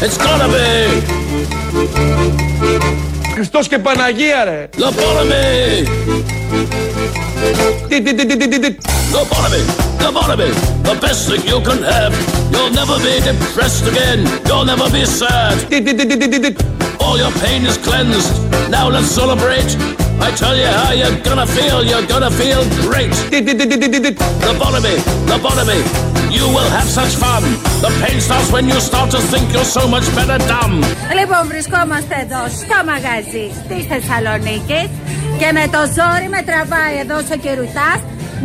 It's gonna be. Χριστός και Παναγία ρε. Lobotomy. Τι, τι, τι, τι, τι, τι, τι. Lobotomy. Lobotomy. The best thing you can have. You'll never be depressed again. You'll never be sad. Τι, τι, τι, τι, τι, τι, τι. All your pain is cleansed. Now let's celebrate. I tell you how you're gonna feel. You're gonna feel great. Τι, τι, τι, τι, Τι, τι, τι. Lobotomy. Lobotomy. You will have such fun. The pain starts when you start to think you're so much better dumb. Λοιπόν, βρισκόμαστε εδώ στο μαγαζί τη Θεσσαλονίκη και με το ζόρι με τραβάει εδώ στο κερούτα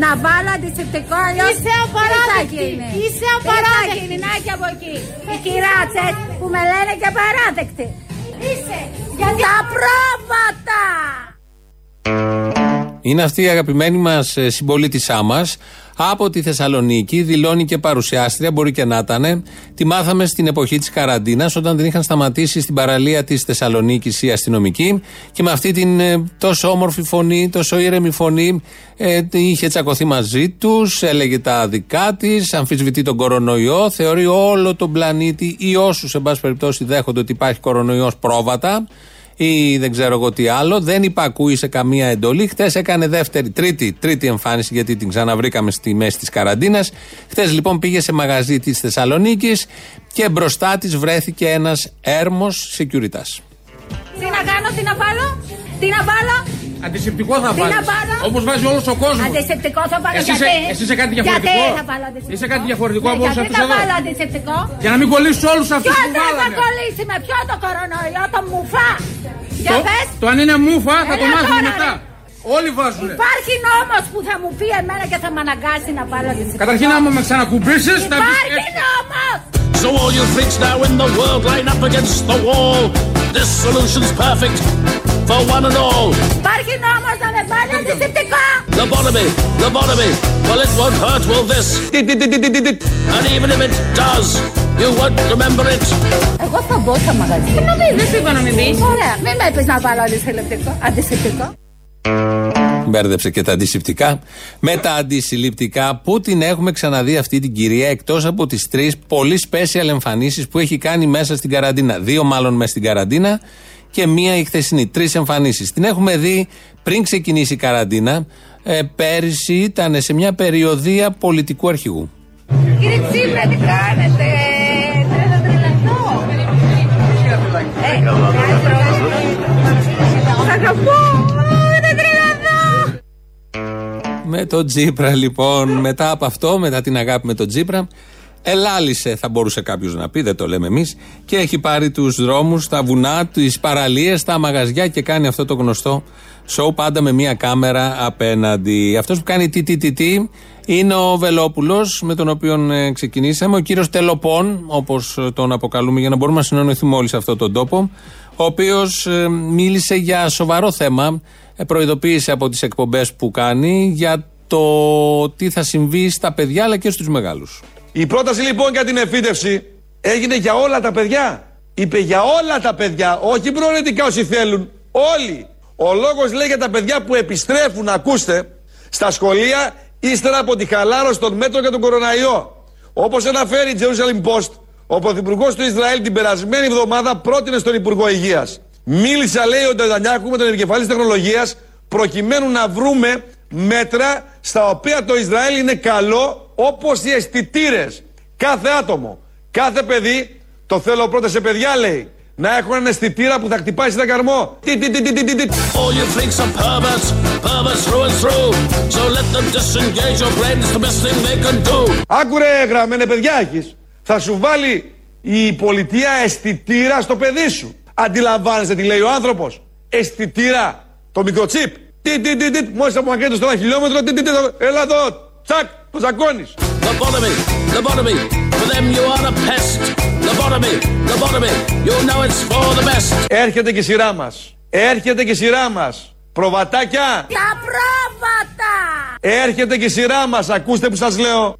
να βάλω αντισηπτικό αλλιώς. Είσαι απαράδεκτη. Είσαι απαράδεκτη. Τι θα γίνει, να και από εκεί. Οι κυράτσε που με λένε και παράδεκτη. Είσαι. Γιατί Τα πρόβατα! Είναι αυτή η αγαπημένη μας συμπολίτησά μας από τη Θεσσαλονίκη. Δηλώνει και παρουσιάστρια, μπορεί και να ήταν. Τη μάθαμε στην εποχή της καραντίνας, όταν την είχαν σταματήσει στην παραλία της Θεσσαλονίκης οι αστυνομικοί. Και με αυτή την ε, τόσο όμορφη φωνή, τόσο ήρεμη φωνή, ε, είχε τσακωθεί μαζί τους, έλεγε τα δικά της, αμφισβητεί τον κορονοϊό, θεωρεί όλο τον πλανήτη ή όσους, εν πάση περιπτώσει, δέχονται ότι υπάρχει κορονοϊός πρόβατα ή δεν ξέρω εγώ τι άλλο. Δεν υπακούει σε καμία εντολή. Χθε έκανε δεύτερη, τρίτη, τρίτη εμφάνιση γιατί την ξαναβρήκαμε στη μέση της καραντίνας. Χθε λοιπόν πήγε σε μαγαζί της Θεσσαλονίκης και μπροστά της βρέθηκε ένας έρμος security. Τι να κάνω, τι να βάλω, τι να βάλω. Αντισηπτικό θα Τι βάλεις. να βάλω; Όπως βάζει όλος ο κόσμος. Αντισηπτικό θα βάλω Εσύ γιατί; είσαι- εσύ είσαι κάτι διαφορετικό; Γιατί θα βάλω αντισηπτικό; Είσαι κάτι διαφορετικό Ναι, από όλους γιατί αυτούς θα εδώ; βάλω αντισηπτικό; Για να μην κολλήσεις όλους αυτούς Ποιο που δεν θα βάλανε. κολλήσει με ποιο το κορονοϊό, το μουφά; Για Το- πες. Το αν είναι μούφα θα το Έλα μάθουμε τώρα, μετά. Όλοι βάζουνε. Υπάρχει νόμος που θα μου πει εμένα και θα με αναγκάσει να βάλω αντισηπτικό; Καταρχήν άμα με ξανακουμπήσεις θα Υπάρχει νόμος. So all you freaks now in the world line up against the wall. This solution's perfect for one and all. Υπάρχει νόμος να με βάλει αντισηπτικό. Lobotomy, lobotomy. Well, it won't hurt, will this? Τι, τι, τι, τι, τι, τι, τι. And even if it does, you won't remember it. Εγώ θα μπω στο μαγαζί. Τι να πεις, δεν σου είπα να μην πεις. Ωραία, μην με πεις να βάλω αντισηπτικό. Αντισηπτικό. Μπέρδεψε και τα αντισηπτικά. Με τα αντισυλληπτικά, πού την έχουμε ξαναδεί αυτή την κυρία εκτός από τις τρεις πολύ special εμφανίσεις που έχει κάνει μέσα στην καραντίνα. Δύο μάλλον μέσα στην καραντίνα και μία η χθεσινή. Τρεις εμφανίσεις. Την έχουμε δει πριν ξεκινήσει η καραντίνα. Ε, πέρυσι ήταν σε μια περιοδία πολιτικού αρχηγού. Κύριε Τσίπρα, τι κάνετε; Τρέλα τρελαθώ. Σ' αγαπώ. Δεν τρελαθώ. Με τον Τζίπρα λοιπόν, μετά από αυτό, μετά την αγάπη με τον Τζίπρα, ελάλησε, θα μπορούσε κάποιος να πει, δεν το λέμε εμείς, και έχει πάρει τους δρόμους, τα βουνά, τις παραλίες, τα μαγαζιά και κάνει αυτό το γνωστό σοου πάντα με μία κάμερα απέναντι. Αυτός που κάνει τι τι τι τι είναι ο Βελόπουλος, με τον οποίο ε, ξεκινήσαμε, ο κύριος Τελοπών, όπως τον αποκαλούμε για να μπορούμε να συνεννοηθούμε όλοι σε αυτόν τον τόπο, ο οποίος μίλησε για σοβαρό θέμα, ε, προειδοποίησε από τις εκπομπές που κάνει για το τι θα συμβεί στα παιδιά αλλά και στους μεγάλους. Η πρόταση λοιπόν για την εφήτευση έγινε για όλα τα παιδιά. Είπε για όλα τα παιδιά, όχι προαιρετικά όσοι θέλουν. Όλοι. Ο λόγος λέει για τα παιδιά που επιστρέφουν, ακούστε, στα σχολεία ύστερα από τη χαλάρωση των μέτρων για τον κοροναϊό. Όπως αναφέρει η Jerusalem Post, ο Πρωθυπουργός του Ισραήλ την περασμένη εβδομάδα πρότεινε στον Υπουργό Υγείας. Μίλησα, λέει ο Ντανιάκου, με τον επικεφαλής τεχνολογίας, προκειμένου να βρούμε μέτρα στα οποία το Ισραήλ είναι καλό, όπως οι αισθητήρες. Κάθε άτομο, κάθε παιδί, το θέλω πρώτα σε παιδιά, λέει, να έχουν ένα αισθητήρα που θα χτυπάει σε καρμό. Τι, τι, τι, τι, τι, τι, τι. All you freaks are perverts, perverts through and through. So let them disengage your brain. It's the best thing they can do. Άκουρε γραμμένε παιδιά έχεις. Θα σου βάλει η πολιτεία αισθητήρα στο παιδί σου. Αντιλαμβάνεσαι τι λέει ο άνθρωπος. Αισθητήρα. Το μικροτσίπ. Τι, τι, τι, τι, μόλις απομακρύνεται στο ένα χιλιόμετρο, τι, τι, τι, έλα εδώ, τσακ, το τσακώνεις. Lobotomy, lobotomy. For them you are a pest. Lobotomy, lobotomy. You know it's for the best. Έρχεται και η σειρά μας. Έρχεται και η σειρά μας. Προβατάκια, Τα πρόβατα. έρχεται και η σειρά μας. Ακούστε που σας λέω.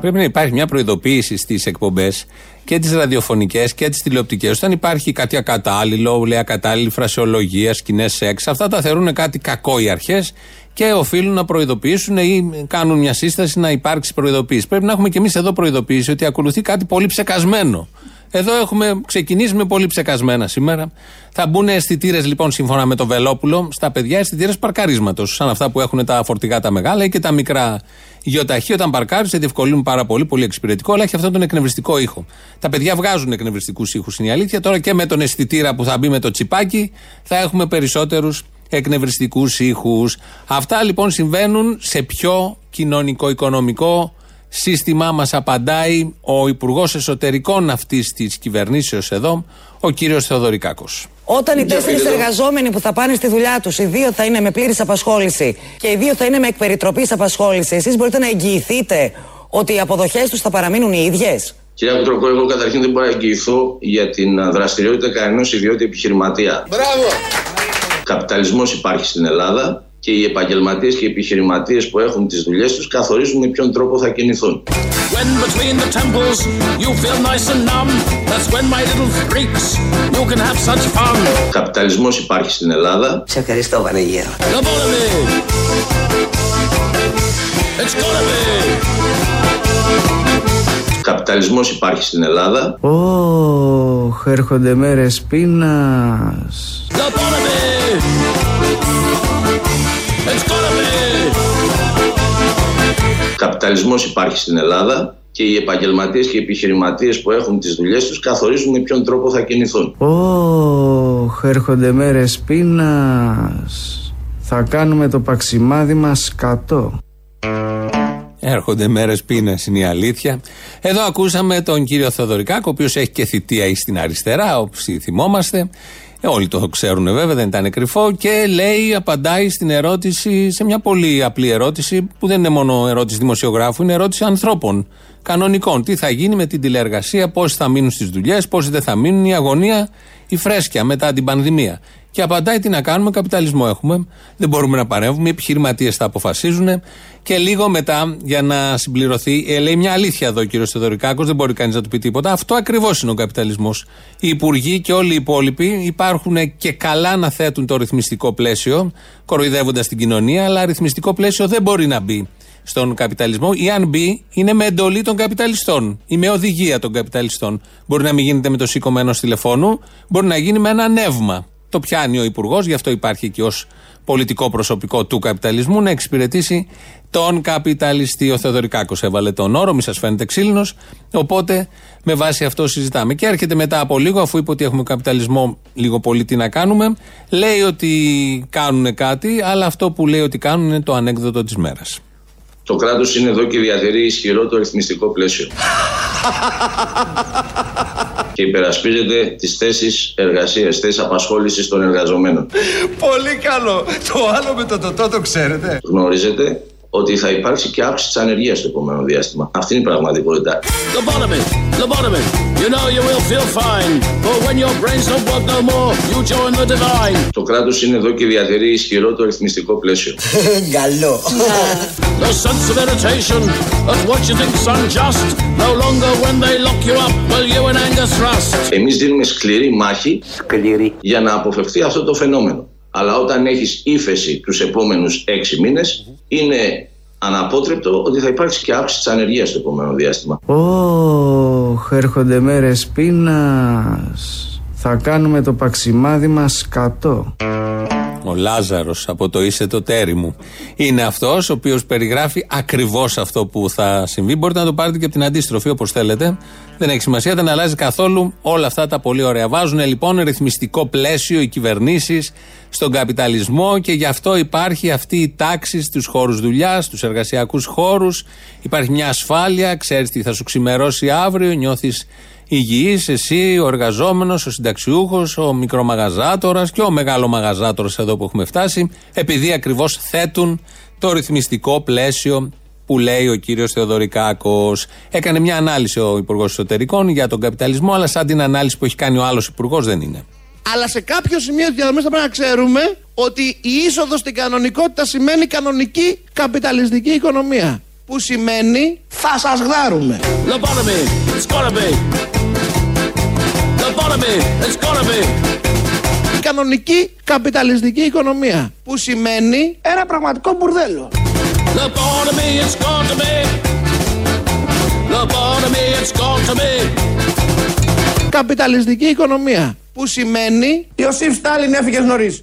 Πρέπει να υπάρχει μια προειδοποίηση στις εκπομπές και τις ραδιοφωνικές και τις τηλεοπτικές. Όταν υπάρχει κάτι ακατάλληλο, λέει ακατάλληλη φρασεολογία, σκηνές σεξ, αυτά τα θεωρούν κάτι κακό οι αρχές και οφείλουν να προειδοποιήσουν ή κάνουν μια σύσταση να υπάρξει προειδοποίηση. Πρέπει να έχουμε κι εμείς εδώ προειδοποίηση ότι ακολουθεί κάτι πολύ ψεκασμένο. Εδώ έχουμε ξεκινήσει με πολύ ψεκασμένα σήμερα. Θα μπουν αισθητήρες λοιπόν σύμφωνα με το Βελόπουλο στα παιδιά αισθητήρες παρκαρίσματος. Σαν αυτά που έχουν τα φορτηγά τα μεγάλα ή και τα μικρά γεωταχή. Όταν παρκάρει, σε διευκολύνουν πάρα πολύ, πολύ εξυπηρετικό, αλλά έχει αυτόν τον εκνευριστικό ήχο. Τα παιδιά βγάζουν εκνευριστικούς ήχους, είναι η αλήθεια. Τώρα και με τον αισθητήρα που θα μπει με το τσιπάκι θα έχουμε περισσότερους εκνευριστικούς ήχους. Αυτά λοιπόν συμβαίνουν σε πιο κοινωνικό-οικονομικό σύστημα. Μας απαντάει ο Υπουργός Εσωτερικών αυτής της κυβερνήσεως εδώ, ο κύριος Θεοδωρικάκος. Όταν οι τέσσερις εργαζόμενοι που θα πάνε στη δουλειά τους, οι δύο θα είναι με πλήρης απασχόληση και οι δύο θα είναι με εκπεριτροπής απασχόληση, εσείς μπορείτε να εγγυηθείτε ότι οι αποδοχές τους θα παραμείνουν οι ίδιες; Κυρία Κουτροκό, εγώ καταρχήν δεν μπορώ να εγγυηθώ για την δραστηριότητα κανένας ιδιώτη επιχειρηματία. Μπράβο! Καπιταλισμός υπάρχει στην Ελλάδα και οι επαγγελματίες και οι επιχειρηματίες που έχουν τις δουλειές τους καθορίζουν με ποιον τρόπο θα κινηθούν. Καπιταλισμός υπάρχει στην Ελλάδα. Σε ευχαριστώ, Βανεγέρο. Καπιταλισμός υπάρχει στην Ελλάδα. Ωχ, έρχονται μέρες πείνας. Καπιταλισμός υπάρχει στην Ελλάδα και οι επαγγελματίες και οι επιχειρηματίες που έχουν τις δουλειές τους καθορίζουν με ποιον τρόπο θα κινηθούν. Ωχ, έρχονται μέρες πείνας. Θα κάνουμε το παξιμάδι μας κατώ. Έρχονται μέρες πείνας, είναι η αλήθεια. Εδώ ακούσαμε τον κύριο Θεοδωρικάκο, ο οποίος έχει και θητεία στην αριστερά, όπως θυμόμαστε. Ε, όλοι το ξέρουν βέβαια, δεν ήταν κρυφό. Και λέει, απαντάει στην ερώτηση, σε μια πολύ απλή ερώτηση, που δεν είναι μόνο ερώτηση δημοσιογράφου, είναι ερώτηση ανθρώπων. Κανονικών. Τι θα γίνει με την τηλεεργασία, πόσοι θα μείνουν στις δουλειές, πόσοι δεν θα μείνουν, η αγωνία, η φρέσκια μετά την πανδημία. Και απαντάει τι να κάνουμε, καπιταλισμό έχουμε. Δεν μπορούμε να παρέμβουμε, οι επιχειρηματίες θα αποφασίζουν. Και λίγο μετά, για να συμπληρωθεί, ε, λέει μια αλήθεια εδώ ο κύριος Θεοδωρικάκος, δεν μπορεί κανείς να του πει τίποτα. Αυτό ακριβώς είναι ο καπιταλισμός. Οι υπουργοί και όλοι οι υπόλοιποι υπάρχουν και καλά να θέτουν το ρυθμιστικό πλαίσιο, κοροϊδεύοντας την κοινωνία, αλλά ρυθμιστικό πλαίσιο δεν μπορεί να μπει στον καπιταλισμό ή αν μπει είναι με εντολή των καπιταλιστών ή με οδηγία των καπιταλιστών. Μπορεί να μην γίνεται με το σήκωμα ενός τηλεφώνου, μπορεί να γίνει με ένα νεύμα. Το πιάνει ο Υπουργός, γι' αυτό υπάρχει και ως πολιτικό προσωπικό του καπιταλισμού να εξυπηρετήσει τον καπιταλιστή. Ο Θεοδωρικάκος έβαλε τον όρο, μη σας φαίνεται ξύλινος. Οπότε με βάση αυτό συζητάμε. Και έρχεται μετά από λίγο, αφού είπε ότι έχουμε καπιταλισμό, λίγο πολύ τι να κάνουμε. Λέει ότι κάνουν κάτι, αλλά αυτό που λέει ότι κάνουν είναι το ανέκδοτο της μέρας. Το κράτος είναι εδώ και διατηρεί ισχυρό το ρυθμιστικό πλαίσιο. και υπερασπίζεται τις θέσεις εργασίας, θέσεις απασχόλησης των εργαζομένων. Πολύ καλό. Το άλλο με το τοτό το ξέρετε. Γνωρίζετε ότι θα υπάρξει και αύξηση της ανεργίας στο επόμενο διάστημα. Αυτή είναι η πραγματικότητα. Το κράτος είναι εδώ και διατηρεί ισχυρό το ρυθμιστικό πλαίσιο. Καλό. Εμείς δίνουμε σκληρή μάχη για να αποφευθεί αυτό το φαινόμενο. Αλλά όταν έχεις ύφεση τους επόμενους έξι μήνες, είναι αναπότρεπτο ότι θα υπάρξει και αύξηση της ανεργίας στο επόμενο διάστημα. Ωχ, έρχονται μέρες πείνας. Θα κάνουμε το παξιμάδι μας κατώ. Ο Λάζαρος από το Είσαι το τέρι μου. Είναι αυτός ο οποίος περιγράφει ακριβώς αυτό που θα συμβεί. Μπορείτε να το πάρετε και από την αντίστροφη όπως θέλετε. Δεν έχει σημασία, δεν αλλάζει καθόλου όλα αυτά τα πολύ ωραία. Βάζουν λοιπόν ρυθμιστικό πλαίσιο οι κυβερνήσεις στον καπιταλισμό και γι' αυτό υπάρχει αυτή η τάξη στους χώρους δουλειάς, στους εργασιακούς χώρους. Υπάρχει μια ασφάλεια, ξέρεις τι θα σου ξημερώσει αύριο, νιώθεις υγιής, εσύ, ο εργαζόμενος, ο συνταξιούχος, ο μικρομαγαζάτορας και ο μεγάλο μαγαζάτορα εδώ που έχουμε φτάσει, επειδή ακριβώς θέτουν το ρυθμιστικό πλαίσιο που λέει ο κύριος Θεοδωρικάκος. Έκανε μια ανάλυση ο Υπουργός Εσωτερικών για τον καπιταλισμό, αλλά σαν την ανάλυση που έχει κάνει ο άλλος Υπουργός δεν είναι. Αλλά σε κάποιο σημείο της διαδρομής θα πρέπει να ξέρουμε ότι η είσοδος στην κανονικότητα σημαίνει κανονική καπιταλιστική οικονομία. Που σημαίνει θα σας γδάρουμε. Η κανονική καπιταλιστική οικονομία. Που σημαίνει ένα πραγματικό μπουρδέλο. Καπιταλιστική οικονομία. Που σημαίνει Ιωσήφ Στάλιν έφυγες νωρίς.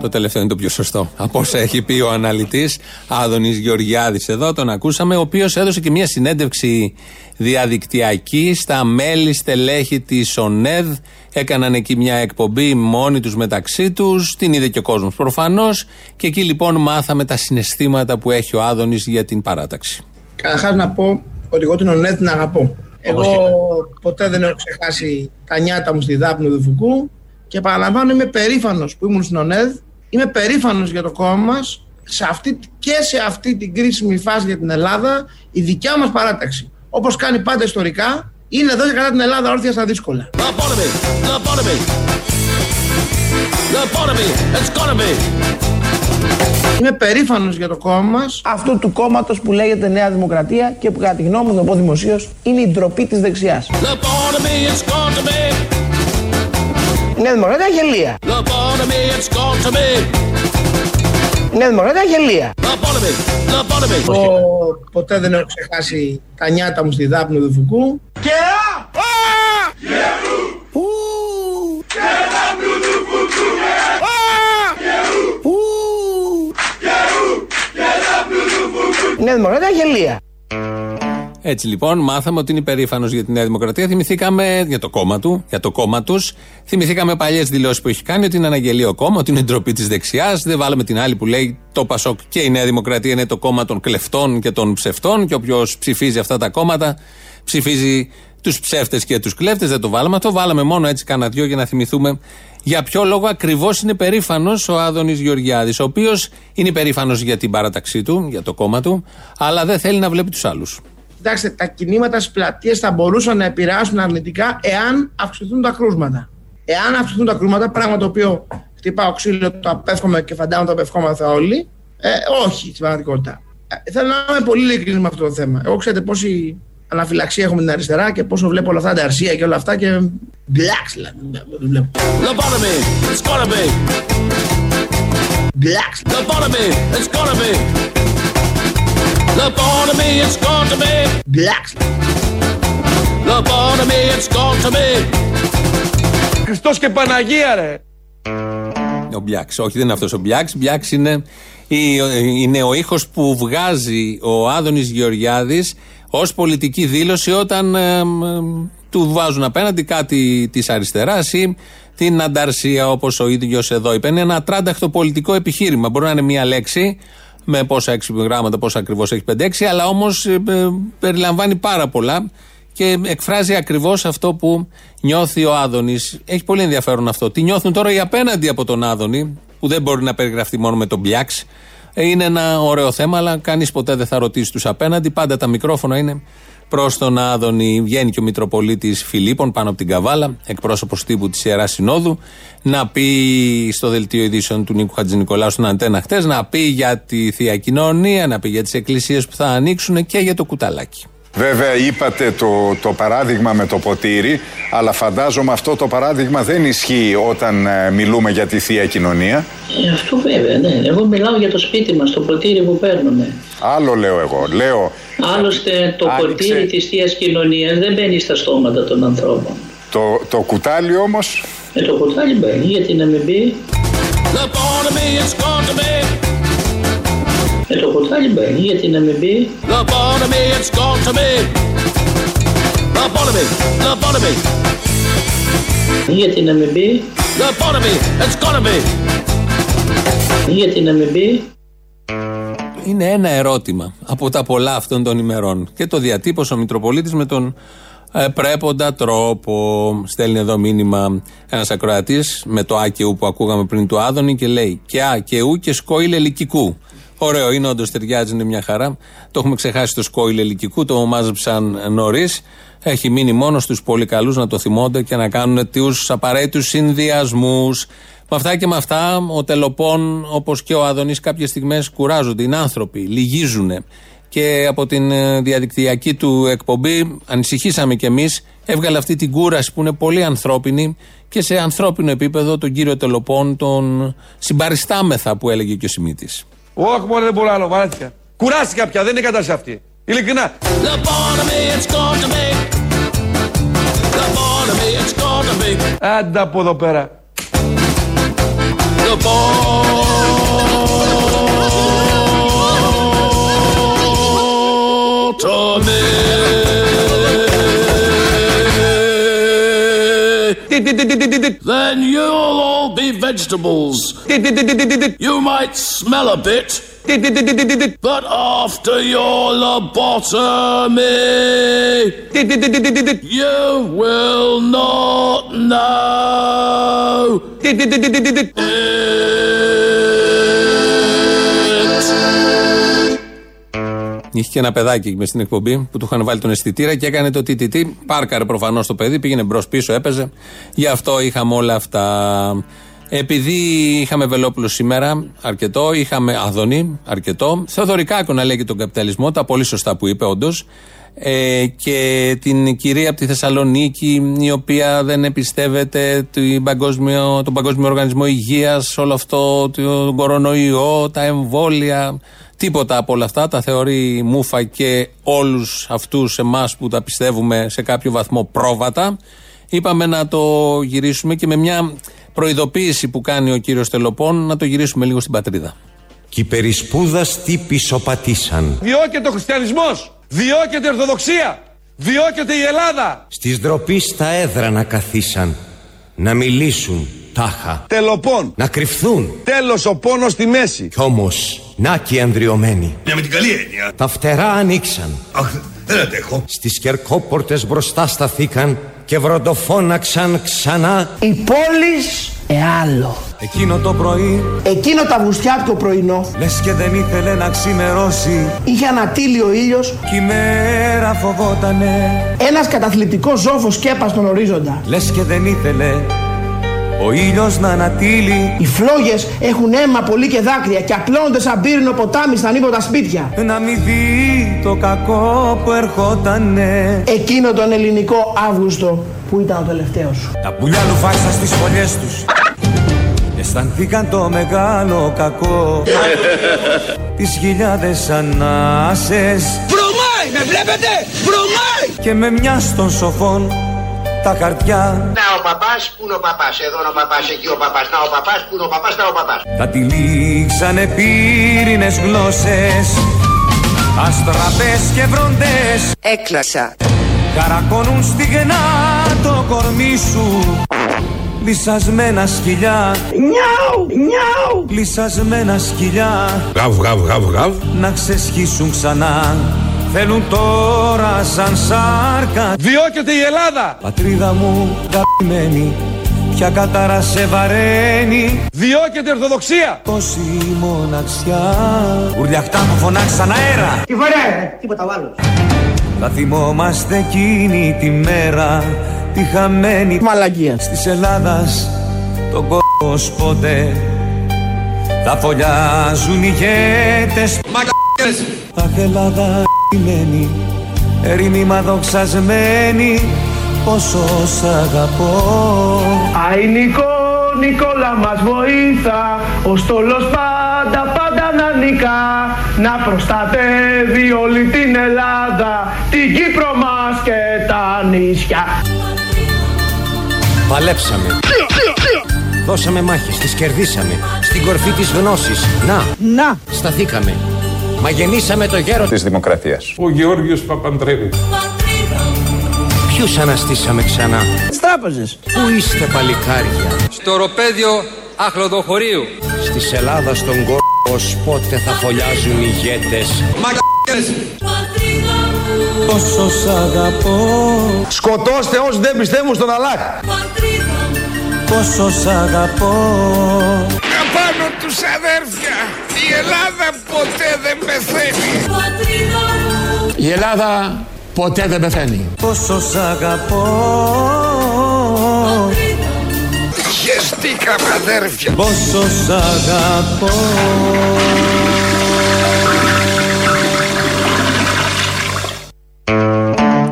Το τελευταίο είναι το πιο σωστό. Από όσα έχει πει ο αναλυτής Άδωνης Γεωργιάδης εδώ, τον ακούσαμε, ο οποίος έδωσε και μια συνέντευξη διαδικτυακή στα μέλη στελέχη της ΟΝΕΔ. Έκαναν εκεί μια εκπομπή μόνοι τους μεταξύ τους. Την είδε και ο κόσμος προφανώς. Και εκεί λοιπόν μάθαμε τα συναισθήματα που έχει ο Άδωνης για την παράταξη. Καταρχάς να πω ότι εγώ την ΟΝΕΔ την αγαπώ. Εγώ ποτέ δεν έχω ξεχάσει τα νιάτα μου στη Δάπνο του Φουκού και παραλαμβάνω είμαι περήφανος που ήμουν στην ΟΝΕΔ. Είμαι περήφανος για το κόμμα μας σε αυτή, και σε αυτή την κρίσιμη φάση για την Ελλάδα η δικιά μας παράταξη. Όπως κάνει πάντα ιστορικά, είναι εδώ και κατά την Ελλάδα όρθια στα δύσκολα. Είμαι περήφανος για το κόμμα μας, αυτού του κόμματος που λέγεται Νέα Δημοκρατία και που κατά τη γνώμη μου, να πω δημοσίως, είναι η ντροπή της δεξιάς. Η Νέα Δημοκρατία γελία. Η Νέα Δημοκρατία γελία. Εγώ ποτέ δεν έχω ξεχάσει τα νιάτα μου στη Δάπνο του Φουκού. Και α! Η Νέα Δημοκρατία γελία. Έτσι λοιπόν, μάθαμε ότι είναι υπερήφανο για τη Νέα Δημοκρατία. Θυμηθήκαμε για το κόμμα του, για το κόμμα τους. Θυμηθήκαμε παλιές δηλώσεις που έχει κάνει ότι είναι αναγγελίο κόμμα, ότι είναι ντροπή της δεξιάς. Δεν βάλαμε την άλλη που λέει το Πασόκ και η Νέα Δημοκρατία είναι το κόμμα των κλεφτών και των ψευτών. Και όποιος ψηφίζει αυτά τα κόμματα ψηφίζει τους ψεύτες και τους κλέφτες. Δεν το βάλαμε. Το βάλαμε μόνο έτσι κάνα δυο για να θυμηθούμε για ποιο λόγο ακριβώς είναι περήφανος ο Άδωνης Γεωργιάδης, ο οποίος είναι υπερήφανο για την παράταξή του, για το κόμμα του, αλλά δεν θέλει να βλέπει τους άλλους. Κοιτάξτε, τα κινήματα στις πλατείες θα μπορούσαν να επηρεάσουν αρνητικά εάν αυξηθούν τα κρούσματα. Εάν αυξηθούν τα κρούσματα, πράγμα το οποίο χτυπάω ξύλο, το απέφχομαι και φαντάζομαι το απευχόμαστε όλοι, ε, όχι στην πραγματικότητα. Ε, θέλω να είμαι πολύ ειλικρινής με αυτό το θέμα. Εγώ ξέρετε πόση αναφυλαξία έχουμε την αριστερά και πόσο βλέπω όλα αυτά τα αρσία και όλα αυτά και μπλάξ δηλαδή. Βλέπω. Lobotomy, it's gonna be. Μπλάξ. Lobotomy, it's gonna be. Lobotomy, it's gonna be. Μπλάξ. Lobotomy, it's gonna be. Χριστός και Παναγία ρε. Ο Μπιάξ. Όχι, δεν είναι αυτός ο Μπιάξ. Μπιάξ είναι, η- είναι ο ήχος που βγάζει ο Άδωνης Γεωργιάδης ως πολιτική δήλωση όταν ε, ε, του βάζουν απέναντι κάτι της αριστεράς ή την ανταρσία, όπως ο ίδιος εδώ είπε. Είναι ένα ατράνταχτο πολιτικό επιχείρημα. Μπορεί να είναι μία λέξη με πόσα έξι γράμματα, πόσα ακριβώς έχει 5-6, αλλά όμως περιλαμβάνει πάρα πολλά και εκφράζει ακριβώς αυτό που νιώθει ο Άδωνης. Έχει πολύ ενδιαφέρον αυτό. Τι νιώθουν τώρα οι απέναντι από τον Άδωνη, που δεν μπορεί να περιγραφτεί μόνο με τον Μπιάξ. Ε, Είναι ένα ωραίο θέμα, αλλά κανείς ποτέ δεν θα ρωτήσει τους απέναντι. Πάντα τα μικρόφωνα είναι προς τον Άδωνη. Βγαίνει και ο Μητροπολίτης Φιλίππων πάνω από την Καβάλα, εκπρόσωπος τύπου της Ιεράς Συνόδου, να πει στο δελτίο ειδήσεων του Νίκου Χατζηνικολάου στην Αντένα χτες, να πει για τη θεία κοινωνία, να πει για τις εκκλησίες που θα ανοίξουν και για το κουταλάκι. Βέβαια είπατε το, το παράδειγμα με το ποτήρι, αλλά φαντάζομαι αυτό το παράδειγμα δεν ισχύει όταν ε, μιλούμε για τη Θεία Κοινωνία. Ε, αυτό βέβαια, ναι. Εγώ μιλάω για το σπίτι μας, το ποτήρι που παίρνουμε. Άλλο λέω εγώ. Λέω Άλλωστε το Άνοιξε. ποτήρι της Θείας Κοινωνίας δεν μπαίνει στα στόματα των ανθρώπων. το, το κουτάλι όμως; Ε, το κουτάλι μπαίνει, γιατί να μην μπει; Lobotomy, it's gonna be. Ε, το κουτάλι μπαίνει, γιατί να μην μπει. Lobotomy, it's gonna be. Lobotomy, lobotomy, Γιατί να μην μπει. lobotomy, it's gonna be. Γιατί να μην μπει. Είναι ένα ερώτημα από τα πολλά αυτών των ημερών. Και το διατύπωσε ο Μητροπολίτης με τον ε, πρέποντα τρόπο. Στέλνει εδώ μήνυμα ένας ακροατής με το Α και Ου που ακούγαμε πριν του Άδωνη και λέει και Α και Ου και σκόιλ ελικικού. Ωραίο είναι, όντως ταιριάζει, είναι μια χαρά. Το έχουμε ξεχάσει το σκόιλ ελικικού, το μάζεψαν νωρίς. Έχει μείνει μόνος στου πολύ καλούς να το θυμώνται και να κάνουν τους απαραίτητους συνδυασμούς. Με αυτά και με αυτά, ο Τελοπών, όπως και ο Άδωνη, κάποιες στιγμές κουράζονται. Είναι άνθρωποι, λυγίζουν. Και από την ε, διαδικτυακή του εκπομπή, ανησυχήσαμε κι εμείς, έβγαλε αυτή την κούραση που είναι πολύ ανθρώπινη και σε ανθρώπινο επίπεδο τον κύριο Τελοπών τον συμπαριστάμεθα που έλεγε και ο Σιμίτης. Όχι μόνο δεν μπορώ άλλο, βαρέθηκα. Κουράστηκα πια, δεν είναι κατάσταση αυτή. Ειλικρινά. Lobotomy, it's gonna be. Lobotomy, start to think. Άντα από εδώ πέρα. The Then you'll all be vegetables. You might smell a bit. But after your lobotomy, you will not know. Είχε και ένα παιδάκι με στην εκπομπή που του είχαν βάλει τον αισθητήρα και έκανε το τιτιτί. Πάρκαρε προφανώς το παιδί, πήγαινε μπρος πίσω, έπαιζε. Γι' αυτό είχαμε όλα αυτά. Επειδή είχαμε Βελόπουλο σήμερα, αρκετό, είχαμε Αδονή, αρκετό. Θεοδωρικάκο να λέγει τον καπιταλισμό, τα πολύ σωστά που είπε, όντως. Ε, και την κυρία από τη Θεσσαλονίκη, η οποία δεν εμπιστεύεται τον Παγκόσμιο, τον Παγκόσμιο Οργανισμό Υγείας, όλο αυτό, τον κορονοϊό, τα εμβόλια. Τίποτα από όλα αυτά τα θεωρεί μούφα και όλους αυτούς εμάς που τα πιστεύουμε σε κάποιο βαθμό πρόβατα. Είπαμε να το γυρίσουμε και με μια προειδοποίηση που κάνει ο κύριος Τελοπών να το γυρίσουμε λίγο στην πατρίδα. Κι οι περισπούδαστοι πισωπατήσαν. Διώκεται ο χριστιανισμός. Διώκεται η Ορθοδοξία. Διώκεται η Ελλάδα. Στις ντροπής στα έδρανα καθίσαν. Να μιλήσουν τάχα. Τελοπών. Να κρυφθούν. Τέλος ο πόνος στη μέση. Κι όμως, να και ανδριωμένοι. Ναι, με την καλή έννοια. Τα φτερά ανοίξαν. Αχ, δεν αντέχω. Στις κερκόπορτες μπροστά σταθήκαν και βροντοφώναξαν ξανά. Η πόλη εάλλο. Εκείνο το πρωί, Εκείνο το Αυγουστιάτικο πρωινό λες και δεν ήθελε να ξημερώσει. είχε ανατείλει ο ήλιος Κι η μέρα φοβότανε. ένας καταθλιπτικός ζόφος σκέπα στον ορίζοντα. Λες και δεν ήθελε ο ήλιος να ανατείλει. Οι φλόγες έχουν αίμα πολύ και δάκρυα και απλώνονται σαν πύρινο ποτάμι στα νύποτα σπίτια. Να μην δει το κακό που ερχότανε. Εκείνο τον ελληνικό Αύγουστο που ήταν ο τελευταίος σου. Τα πουλιά λουφάξαν στις φωλιές τους Αισθανθήκαν το μεγάλο κακό Τις χιλιάδες ανάσες Βρωμάει, με βλέπετε! Βρωμάει! Και με μια των σοφών τα χαρτιά Να ο παπάς, πού είναι ο παπάς, εδώ είναι ο παπάς, εκεί ο παπάς, να ο παπάς, πού είναι ο παπάς, να ο παπάς. Τα τυλίξανε πύρινες γλώσσες Αστραπές και βροντές Έκλασα. Καρακώνουν στιγνά το κορμί σου Λυσασμένα σκυλιά Νιάου, νιάου. Λυσασμένα σκυλιά Γαβ, γαβ, γαβ, γαβ. να ξεσχίσουν ξανά Θέλουν τώρα σαν σάρκα Διώκεται η Ελλάδα. Πατρίδα μου αγαπημένη Ποια κατάρα σε βαραίνει Διώκεται η Ορθοδοξία. Τόση μοναξιά Ουρλιαχτά μου φωνάξαν αέρα Τι φορέ, τίποτα άλλο. Θα θυμόμαστε εκείνη τη μέρα Τη χαμένη Μαλακία. της Ελλάδας Τον κόσμο ποτέ Θα φωλιάζουν οι ηγέτες Αχ Ελλάδα ημένη Ερήμημα δοξασμένη Πόσο σ' αγαπώ. Αϊ Νικό, Νικόλα μας βοήθα Ο στόλος πάντα πάντα να νικά. Να προστατεύει όλη την Ελλάδα Την Κύπρο μας και τα νησιά. Παλέψαμε. Δώσαμε μάχες, τις κερδίσαμε. Στην κορφή της γνώσης. Να, Να, σταθήκαμε Μα γεννήσαμε το γέρο Της δημοκρατίας. Ο Γεώργιος Παπαντρέου. Ποιους αναστήσαμε ξανά; Τις τράπεζες Πού είστε παλικάρια; Στο ροπέδιο Αχλοδοχωρίου. Της Ελλάδας τον κόσμο ως πότε θα φωλιάζουν οι ηγέτες Πόσο σ' αγαπώ Σκοτώστε όσοι δεν πιστεύουν στον Αλλάχ. Πόσο σ' αγαπώ Απάνω τους αδέρφια. Η Ελλάδα ποτέ δεν πεθαίνει. Η Ελλάδα ποτέ δεν πεθαίνει Πόσο σ' αγαπώ Χεστήκαμε αδέρφια. Πόσο σ' αγαπώ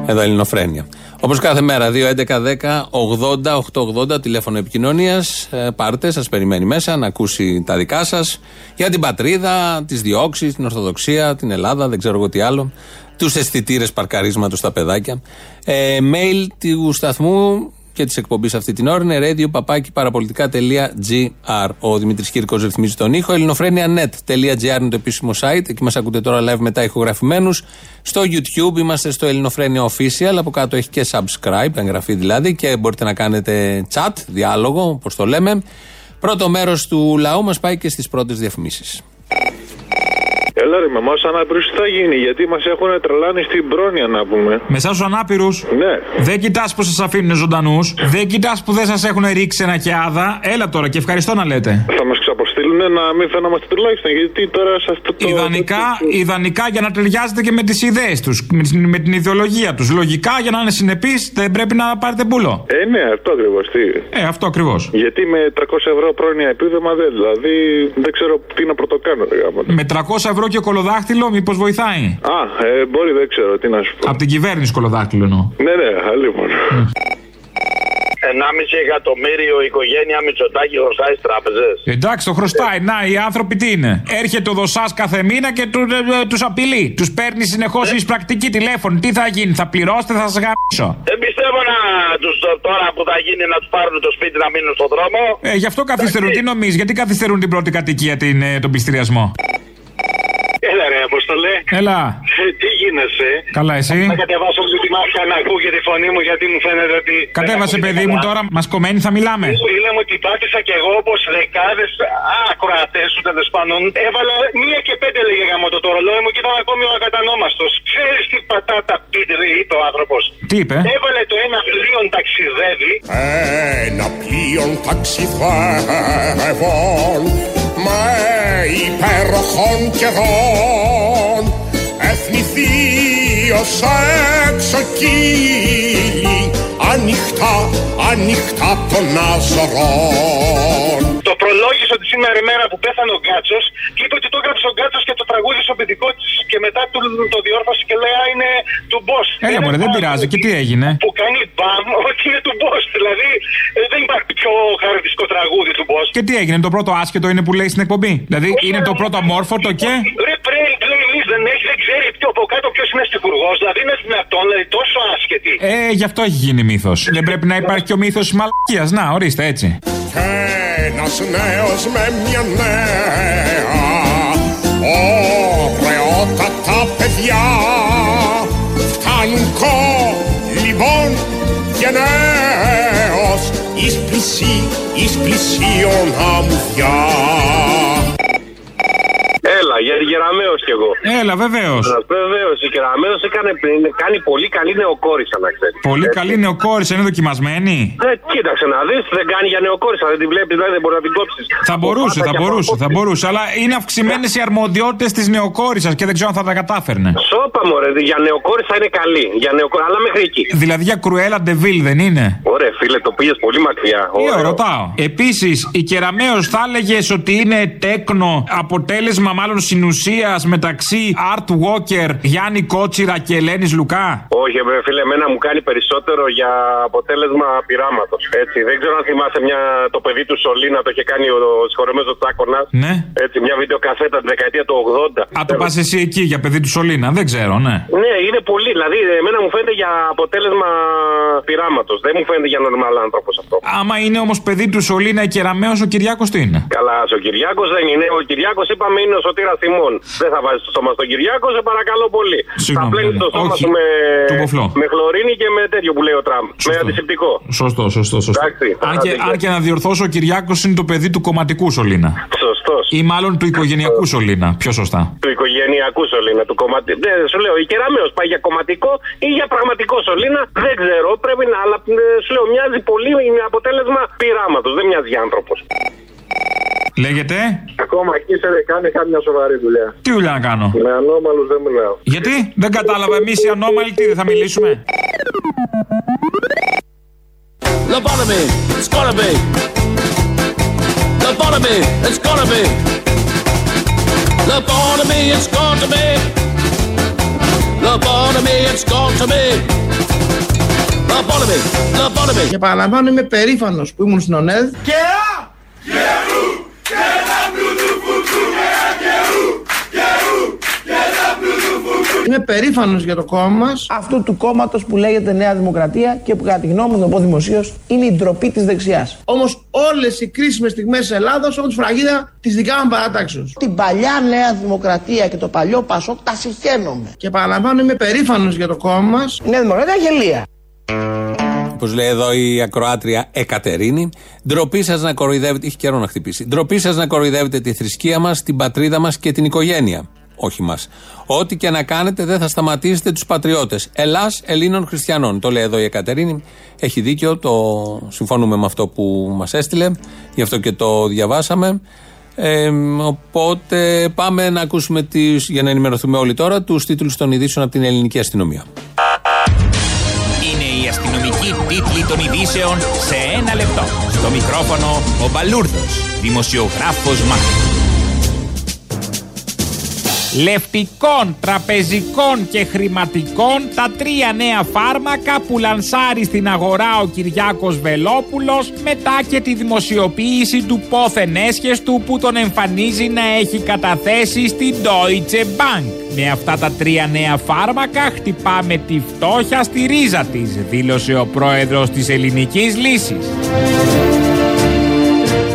Εδώ Ελληνοφρένια. Όπως κάθε μέρα, 2.11.10.80.880 τηλέφωνο επικοινωνίας. πάρτε, σας περιμένει μέσα να ακούσει τα δικά σας για την πατρίδα, τις διώξεις, την Ορθοδοξία, την Ελλάδα, δεν ξέρω εγώ τι άλλο. Τους αισθητήρες παρκαρίσματος στα παιδάκια. Ε, mail του σταθμού και της εκπομπής αυτή την ώρα είναι radio παπάκι παραπολιτικά.gr. Ο Δημήτρης Κύρκος ρυθμίζει τον ήχο. ελληνοφρένια.net.gr είναι το επίσημο site. Εκεί μας ακούτε τώρα live μετά ηχογραφημένους. Στο YouTube είμαστε στο Ελληνοφρένια Official. Από κάτω έχει και subscribe, εγγραφή δηλαδή. Και μπορείτε να κάνετε chat, διάλογο, όπως το λέμε. Πρώτο μέρος του λαού μας πάει και στις πρώτες διαφημίσεις. Έλα ρε μαμά, σαν άπειρους τι θα γίνει, γιατί μας έχουν τρελάνει στην πρόνοια να πούμε. Με εσάς τους ανάπηρους. Ναι. Δεν κοιτάς που σας αφήνουν ζωντανούς. Δεν κοιτάς που δεν σας έχουν ρίξει ένα και άδα. Έλα τώρα και ευχαριστώ να λέτε. Θα μας ξαποστείλουν να μην φαίνομαστε τουλάχιστον, γιατί τώρα σας το... το- Ιδανικά, ιδανικά για να ταιριάζετε και με τις ιδέες τους, με, την- με την ιδεολογία τους. Λογικά για να είναι συνεπείς δεν πρέπει να πάρετε μπούλο. Ε, ναι, αυτό ακριβώς, τι. Ε, αυτό ακριβώς. Γιατί με 300 ευρώ πρόνοια επίδομα δεν, δηλαδή δεν ξέρω τι να πρωτοκάνω. Ρε, γάμο. Με 300 ευρώ και κολοδάχτυλο, μήπως βοηθάει; Α, ε, μπορεί, δεν ξέρω, τι να σου πω. Από την κυβέρνηση κολοδάχτυλο εννοώ. Ναι, ναι, άλλη μόνο. 1,5 εκατομμύριο οικογένεια Μητσοτάκη χρωστάει στις τράπεζες. Εντάξει, το χρωστάει. Να, οι άνθρωποι τι είναι; Έρχεται ο δοσάς κάθε μήνα και του τους απειλεί. Τους παίρνει συνεχώς η πρακτική τηλέφωνο. Τι θα γίνει, θα πληρώσετε, θα σας γαμίσω. Δεν πιστεύω να τους τώρα που θα γίνει να τους πάρουν το σπίτι να μείνουν στον δρόμο. Ε, γι' αυτό καθυστερούν. Τι νομίζεις, γιατί καθυστερούν την πρώτη κατοικία την, ε, τον πιστηριασμό. Έλα ρε, Αποστολέ. Έλα. Ε, Τι γίνεσαι. Καλά, εσύ; Θα κατεβάσω λίγο τη μάτια να ακούγεται η φωνή μου γιατί μου φαίνεται ότι. Κατέβασε, παιδί μου, τώρα μας κομμένη θα μιλάμε. Λέμε ότι πάτησα κι εγώ όπως δεκάδες ακροατέ σου τέλος πάντων. Έβαλα μία και πέντε λέγε γάμο το ρολόι μου και ήταν ακόμη ο ακατανόμαστος. Ξέρεις τι πατάτα πίτρε είπε ο άνθρωπος; Τι είπε; Έβαλε το ένα πλοίο ταξιδεύει. Ένα πλοίον ταξιδεύων με υπέροχων καιρών εθνηθείως εξοκύλι ανοιχτά, ανοιχτά των Αζωρών. Το προλόγησε ότι σήμερα η μέρα που πέθανε ο Γκάτσος και είπε ότι το έγραψε ο Γκάτσος και το τραγούδι στο παιδικό της και μετά του το διόρθωσε και λέει «Α, είναι του Μπό. Έλα, μωρέ, δεν πειράζει. Και τι έγινε; Που κάνει μπαμ ότι είναι του Μπό. Δηλαδή ε, δεν υπάρχει πιο χαρακτηριστικό τραγούδι του Μπό. Και τι έγινε, το πρώτο άσχετο είναι που λέει στην εκπομπή; Δηλαδή είναι το πρώτο αμόρφωτο και. Ρε πρέπει playlist δεν έχει, δεν ξέρει πιο από κάτω ποιος είναι στιγουργό. Δηλαδή είναι δυνατόν, δηλαδή τόσο άσχετη. Ε, γι' αυτό έχει γίνει μύθος. Δεν πρέπει να υπάρχει και ο μύθος της μαλακίας. Να, ορίστε έτσι. Και ένας νέος με μια νέα ωραιότατα παιδιά φτάνουν λοιπόν γενναίος εις πλησί, εις πλησίον αμμουδιά. Έλα, για την Κεραμαίο κι εγώ. Έλα, βεβαίως. Βεβαίως, η Κεραμαίο κάνει πολύ καλή νεοκόρισα, να ξέρεις. Πολύ καλή νεοκόρησα, είναι δοκιμασμένη; Ε, κοίταξε να δεις, δεν κάνει για νεοκόρισα, δεν τη βλέπεις, δηλαδή δεν μπορεί να την κόψεις. Θα μπορούσε, θα μπορούσε, θα μπορούσε. Αλλά είναι αυξημένες οι αρμοδιότητες της νεοκόρησας και δεν ξέρω αν θα τα κατάφερνε. Σώπα μωρέ, για νεοκόρισα είναι καλή. Για νεοκόρισα, αλλά μέχρι εκεί. Δηλαδή για κρουέλα ντεβίλ δεν είναι; Ωραία, φίλε, το πήγες πολύ μακριά. Τι ρωτάω; Επίσης, η Κεραμαίος θα έλεγες ότι είναι τέκνο αποτέλεσμα μάλλον συνουσίας μεταξύ Art Walker, Γιάννη Κότσιρα και Ελένης Λουκά; Όχι, βρε φίλε, εμένα μου κάνει περισσότερο για αποτέλεσμα πειράματος. Έτσι, δεν ξέρω αν θυμάσαι μια, το παιδί του Σολίνα, το είχε κάνει ο, ο συγχωρεμένο Τσάκονα. Ναι. Έτσι, μια βιντεοκασέτα τη δεκαετία του 80. Α, το πας εσύ εκεί για παιδί του Σολίνα, δεν ξέρω, ναι. Ναι, είναι πολύ. Δηλαδή, εμένα μου φαίνεται για αποτέλεσμα πειράματος. Δεν μου φαίνεται για νορμάλ άνθρωπος αυτό. Άμα είναι όμως παιδί του Σολίνα και Ραμαίος, ο Κυριάκος τι είναι; Καλά, ο Κυριάκος δεν είναι. Ο Κυριάκος είπαμε είναι ο σωτήρα θυμών. Δεν θα βάζεις το στόμα στον Κυριάκο, σε παρακαλώ πολύ. Συγγνώμη, θα πλένεις ναι, το ναι. στόμα Όχι, σου με, του μποφλό. με χλωρίνη και με τέτοιο που λέει ο Τραμπ. Με αντισηπτικό. Σωστό, σωστό, σωστό. Εντάξει, Αν και, αν και να διορθώσω, ο Κυριάκος είναι το παιδί του κομματικού Σολίνα. Σωστός. Ή μάλλον του οικογενειακού Σολίνα. Πιο σωστά. Του οικογενειακού σωλήνα, του κομματικού. Δεν σου λέω, η κεραμαίο πάει για κομματικό ή για πραγματικό σωλήνα. Δεν ξέρω, πρέπει να. Αλλά ε, σου λέω, μοιάζει πολύ με αποτέλεσμα πειράματος. Δεν μοιάζει για άνθρωπος. Λέγεται; Ακόμα εκεί σε κάνει κάμια σοβαρή δουλειά. Τι δουλειά να κάνω; Με ανώμαλους δεν μιλάω. Γιατί; Δεν κατάλαβα εμείς οι ανώμαλοι τι δεν θα μιλήσουμε; Lobotomy, it's gotta be. Lobotomy, it's gotta be. Lobotomy, it's got to be. Lobotomy, it's got to be. Lobotomy, lobotomy. Και παραλαμβάνω είμαι περήφανος που ήμουν στην ΟΝΕΔ. Και α! Γερού! Και ένα μπλουτου φουκού! Και α! Γερού! Γερού! Και ένα μπλουτου φουκού! Είμαι περήφανος για το κόμμα μας, αυτού του κόμματος που λέγεται Νέα Δημοκρατία και που κατά τη γνώμη μου, να το πω δημοσίως, είναι η ντροπή της δεξιάς. Όμως όλες οι κρίσιμες στιγμές της Ελλάδο έχουν τη φραγίδα της δικά μου παράταξεω. Την παλιά Νέα Δημοκρατία και το παλιό Πασόκ τα συχαίνομαι. Και παραλαμβάνω, είμαι περήφανος για το κόμμα μας. Η Νέα Δημοκρατία γελία. Όπως λέει εδώ η ακροάτρια Εκατερίνη, ντροπή σας να κοροϊδεύετε. Έχει καιρό να χτυπήσει. Ντροπή σας να κοροϊδεύετε τη θρησκεία μας, την πατρίδα μας και την οικογένεια. Όχι μας. Ό,τι και να κάνετε δεν θα σταματήσετε τους πατριώτες. Ελλάς Ελλήνων Χριστιανών. Το λέει εδώ η Εκατερίνη. Έχει δίκιο. Το συμφωνούμε με αυτό που μας έστειλε. Γι' αυτό και το διαβάσαμε. Ε, οπότε πάμε να ακούσουμε τις, για να ενημερωθούμε όλοι τώρα τους τίτλους των ειδήσεων από την ελληνική αστυνομία. Είναι η αστυνομική τίτλη των ειδήσεων σε ένα λεπτό. Στο μικρόφωνο ο Μπαλούρδος, δημοσιογράφος Μάρκος. Λευτικών, τραπεζικών και χρηματικών τα τρία νέα φάρμακα που λανσάρει στην αγορά ο Κυριάκος Βελόπουλος μετά και τη δημοσιοποίηση του πόθεν έσχεστου που τον εμφανίζει να έχει καταθέσει στην Deutsche Bank. Με αυτά τα τρία νέα φάρμακα χτυπάμε τη φτώχεια στη ρίζα της, δήλωσε ο πρόεδρος της ελληνικής λύσης.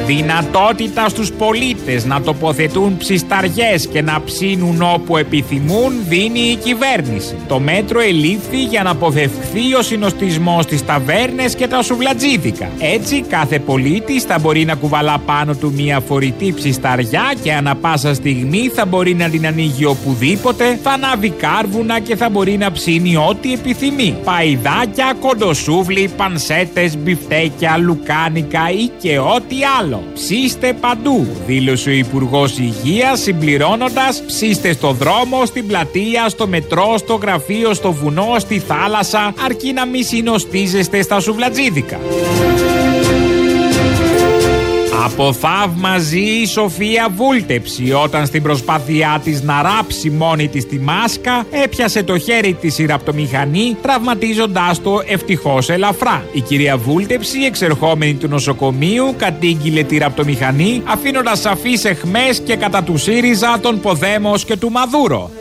Δυνατότητας στους πολίτες να τοποθετούν ψισταριές και να ψήνουν όπου επιθυμούν δίνει η κυβέρνηση. Το μέτρο ελήφθη για να αποφευχθεί ο συνοστισμός στις ταβέρνες και τα σουβλατζίδικα. Έτσι κάθε πολίτης θα μπορεί να κουβαλά πάνω του μια φορητή ψισταριά και ανα πάσα στιγμή θα μπορεί να την ανοίγει οπουδήποτε, θα ανάβει κάρβουνα και θα μπορεί να ψήνει ό,τι επιθυμεί. Παϊδάκια, κοντοσούβλι, πανσέτες, μπιφτέκια, λουκάνικα ή και ό,τι άλλο. Ψήστε παντού, δήλωσε ο Υπουργός Υγείας συμπληρώνοντας ψήστε στο δρόμο, στην πλατεία, στο μετρό, στο γραφείο, στο βουνό, στη θάλασσα, αρκεί να μη συνοστίζεστε στα σουβλατζίδικα. Από θαύμαζε η Σοφία Βούλτεψη όταν στην προσπάθειά της να ράψει μόνη της τη μάσκα έπιασε το χέρι της η ραπτομηχανή τραυματίζοντάς το ευτυχώς ελαφρά. Η κυρία Βούλτεψη εξερχόμενη του νοσοκομείου κατήγγειλε τη ραπτομηχανή αφήνοντας σαφείς εχμές και κατά του ΣΥΡΙΖΑ τον Ποδέμος και του Μαδούρο.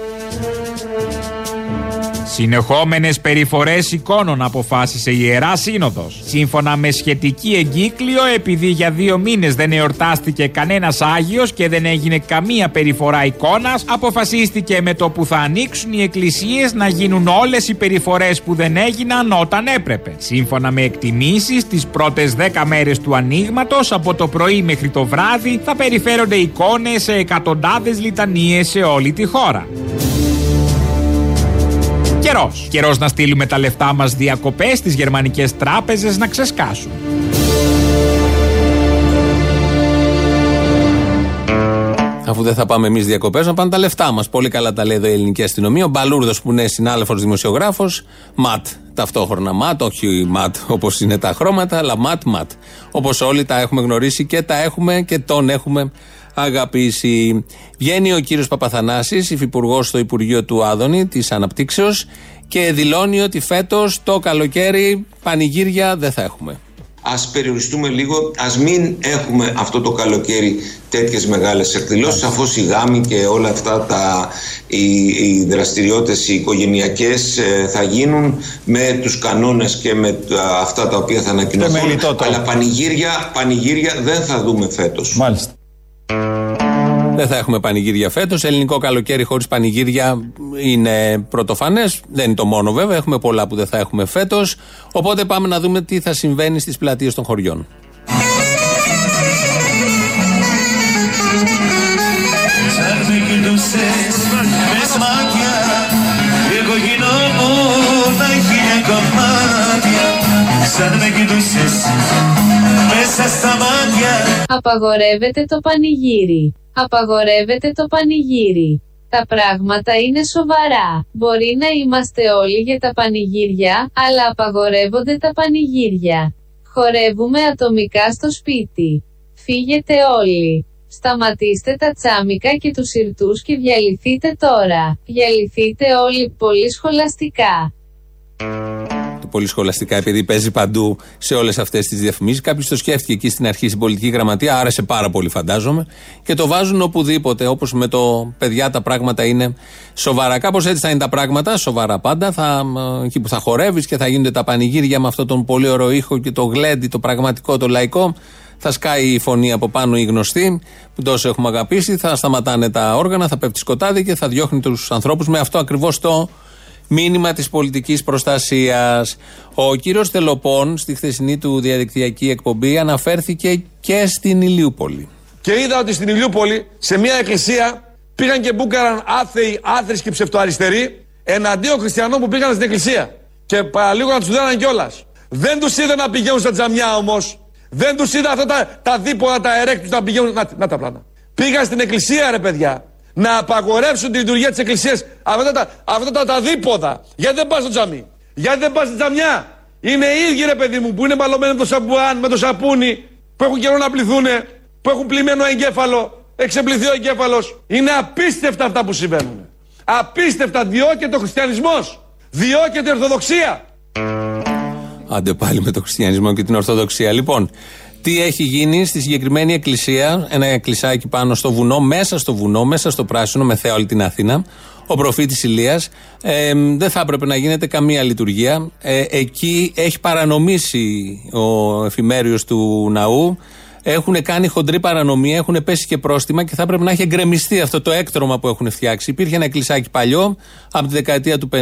Συνεχόμενες περιφορές εικόνων αποφάσισε η Ιερά Σύνοδος. Σύμφωνα με σχετική εγκύκλιο, επειδή για δύο μήνες δεν εορτάστηκε κανένας Άγιος και δεν έγινε καμία περιφορά εικόνας, αποφασίστηκε με το που θα ανοίξουν οι εκκλησίες να γίνουν όλες οι περιφορές που δεν έγιναν όταν έπρεπε. Σύμφωνα με εκτιμήσεις, τις πρώτες 10 μέρες του ανοίγματος, από το πρωί μέχρι το βράδυ, θα περιφέρονται εικόνες σε εκατοντάδες λιτανίες σε όλη τη χώρα. Καιρός. Καιρός να στείλουμε τα λεφτά μας διακοπές στις γερμανικές τράπεζες να ξεσκάσουν. Αφού δεν θα πάμε εμείς διακοπές, να πάνε τα λεφτά μας. Πολύ καλά τα λέει εδώ η ελληνική αστυνομία. Ο Μπαλούρδος που είναι συνάδελφος δημοσιογράφος, ματ. Ταυτόχρονα ματ, όχι ματ όπως είναι τα χρώματα, αλλά ματ, ματ. Όπως όλοι τα έχουμε γνωρίσει και τα έχουμε και τον έχουμε αγαπήσει. Βγαίνει ο κύριος Παπαθανάσης, υφυπουργός στο Υπουργείο του Άδωνη της Αναπτύξεως και δηλώνει ότι φέτος το καλοκαίρι πανηγύρια δεν θα έχουμε. Ας περιοριστούμε λίγο, ας μην έχουμε αυτό το καλοκαίρι τέτοιες μεγάλες εκδηλώσεις. Σαφώς οι γάμοι και όλα αυτά τα, οι, οι δραστηριότητες οι οικογενειακές ε, θα γίνουν με τους κανόνες και με αυτά τα οποία θα ανακοινωθούν. Αλλά πανηγύρια, πανηγύρια δεν θα δούμε φέτος. Μάλιστα. Δεν θα έχουμε πανηγύρια φέτος. Ελληνικό καλοκαίρι χωρίς πανηγύρια είναι πρωτοφανές. Δεν είναι το μόνο βέβαια. Έχουμε πολλά που δεν θα έχουμε φέτος. Οπότε πάμε να δούμε τι θα συμβαίνει στις πλατείες των χωριών. Σαν Απαγορεύεται το πανηγύρι Απαγορεύεται το πανηγύρι τα πράγματα είναι σοβαρά. Μπορεί να είμαστε όλοι για τα πανηγύρια, αλλά απαγορεύονται τα πανηγύρια. Χορεύουμε ατομικά στο σπίτι. Φύγετε όλοι. Σταματήστε τα τσάμικα και τους σιρτούς και διαλυθείτε τώρα. Διαλυθείτε όλοι πολύ σχολαστικά πολύ σχολαστικά, επειδή παίζει παντού σε όλες αυτές τις διαφημίσεις. Κάποιος το σκέφτηκε εκεί στην αρχή στην πολιτική γραμματεία, άρεσε πάρα πολύ, φαντάζομαι. Και το βάζουν οπουδήποτε. Όπως με το παιδιά τα πράγματα είναι σοβαρά. Κάπως έτσι θα είναι τα πράγματα, σοβαρά πάντα. Θα, ε, εκεί που θα χορεύεις και θα γίνονται τα πανηγύρια με αυτόν τον πολύ ωραίο ήχο και το γλέντι, το πραγματικό, το λαϊκό. Θα σκάει η φωνή από πάνω η γνωστή, που τόσο έχουμε αγαπήσει. Θα σταματάνε τα όργανα, θα πέφτει σκοτάδι και θα διώχνει τους ανθρώπους με αυτό ακριβώς το μήνυμα της πολιτικής προστασίας. Ο κύριος Τελοπών, στη χθεσινή του διαδικτυακή εκπομπή, αναφέρθηκε και στην Ηλιούπολη. Και είδα ότι στην Ηλιούπολη, σε μια εκκλησία, πήγαν και μπούκαραν άθεοι, άθρησκοι ψευτοαριστεροί εναντίον χριστιανών που πήγαν στην εκκλησία. Και παραλίγο να τους δέναν κιόλας. Δεν τους είδα να πηγαίνουν στα τζαμιά όμως. Δεν τους είδα αυτά τα, τα δίποτα, τα ερέκτους να πηγαίνουν. Να, να τα πλάνα. Πήγαν στην εκκλησία, ρε παιδιά να απαγορεύσουν τη λειτουργία της εκκλησίας αυτά τα, αυτά τα, τα δίποδα. Γιατί δεν πας στο τζαμί. Γιατί δεν πας στη τζαμιά. Είναι οι ίδιοι ρε παιδί μου που είναι μπαλωμένοι με το σαμπουάν, με το σαπούνι, που έχουν καιρό να πληθούν, που έχουν πλημμένο εγκέφαλο, εξεπληθεί ο εγκέφαλος. Είναι απίστευτα αυτά που συμβαίνουν. Απίστευτα διώκεται ο χριστιανισμός. Διώκεται η Ορθοδοξία. Άντε πάλι με το χριστιανισμό και την Ορθοδοξία. Λοιπόν, τι έχει γίνει στη συγκεκριμένη εκκλησία, ένα εκκλησάκι πάνω στο βουνό, μέσα στο βουνό, μέσα στο πράσινο, με θέα όλη την Αθήνα, ο προφήτης Ηλίας, ε, δεν θα έπρεπε να γίνεται καμία λειτουργία. Ε, εκεί έχει παρανομήσει ο εφημέριος του ναού, έχουν κάνει χοντρή παρανομία, έχουν πέσει και πρόστιμα και θα έπρεπε να έχει εγκρεμιστεί αυτό το έκτρωμα που έχουν φτιάξει. Υπήρχε ένα εκκλησάκι παλιό, από τη δεκαετία του 50,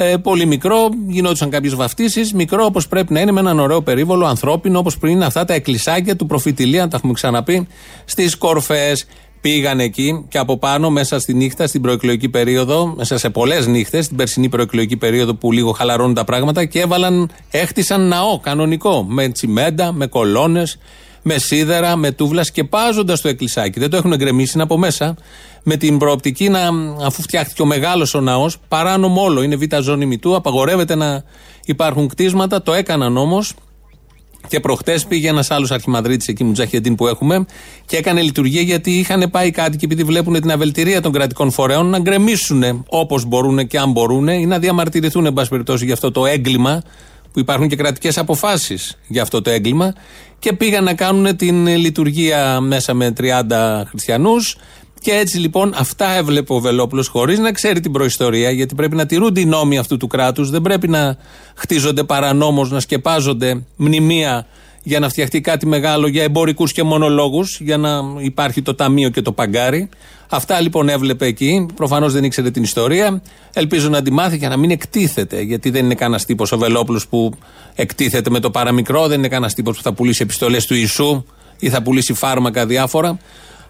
ε, πολύ μικρό, γινόντουσαν κάποιες βαφτίσεις. Μικρό όπως πρέπει να είναι, με έναν ωραίο περίβολο, ανθρώπινο, όπως πριν είναι αυτά τα εκκλησάκια του προφητηλία, τα έχουμε ξαναπεί, στις κορφές. Πήγαν εκεί και από πάνω, μέσα στη νύχτα, στην προεκλογική περίοδο, μέσα σε πολλές νύχτες, στην περσινή προεκλογική περίοδο που λίγο χαλαρώνουν τα πράγματα και έβαλαν, έχτισαν ναό κανονικό. Με τσιμέντα, με κολόνες, με σίδερα, με τούβλας, σκεπάζοντα το εκκλησάκι. Δεν το έχουν εγκρεμίσει, είναι από μέσα. Με την προοπτική να, αφού φτιάχτηκε ο μεγάλος ο ναός, παράνομο όλο, είναι β' ζώνη μητού, απαγορεύεται να υπάρχουν κτίσματα. Το έκαναν όμως και προχτές πήγε ένας άλλος αρχιμαδρίτη εκεί, Μουτζαχεντίν που έχουμε, και έκανε λειτουργία γιατί είχαν πάει κάτι και επειδή βλέπουν την αβελτηρία των κρατικών φορέων να γκρεμίσουν όπως μπορούν και αν μπορούν ή να διαμαρτυρηθούν, εν πάση περιπτώσει, για αυτό το έγκλημα που υπάρχουν και κρατικές αποφάσεις για αυτό το έγκλημα και πήγαν να κάνουν την λειτουργία μέσα με 30 χριστιανούς. Και έτσι λοιπόν αυτά έβλεπε ο Βελόπουλος χωρίς να ξέρει την προϊστορία, γιατί πρέπει να τηρούνται οι νόμοι αυτού του κράτους. Δεν πρέπει να χτίζονται παρανόμως, να σκεπάζονται μνημεία για να φτιαχτεί κάτι μεγάλο για εμπορικούς και μονολόγους, για να υπάρχει το ταμείο και το παγκάρι. Αυτά λοιπόν έβλεπε εκεί. Προφανώς δεν ήξερε την ιστορία. Ελπίζω να τη μάθει και να μην εκτίθεται. Γιατί δεν είναι κανένας τύπος ο Βελόπουλο που εκτίθεται με το παραμικρό. Δεν είναι κανένας τύπος που θα πουλήσει επιστολές του Ιησού ή θα πουλήσει φάρμακα διάφορα.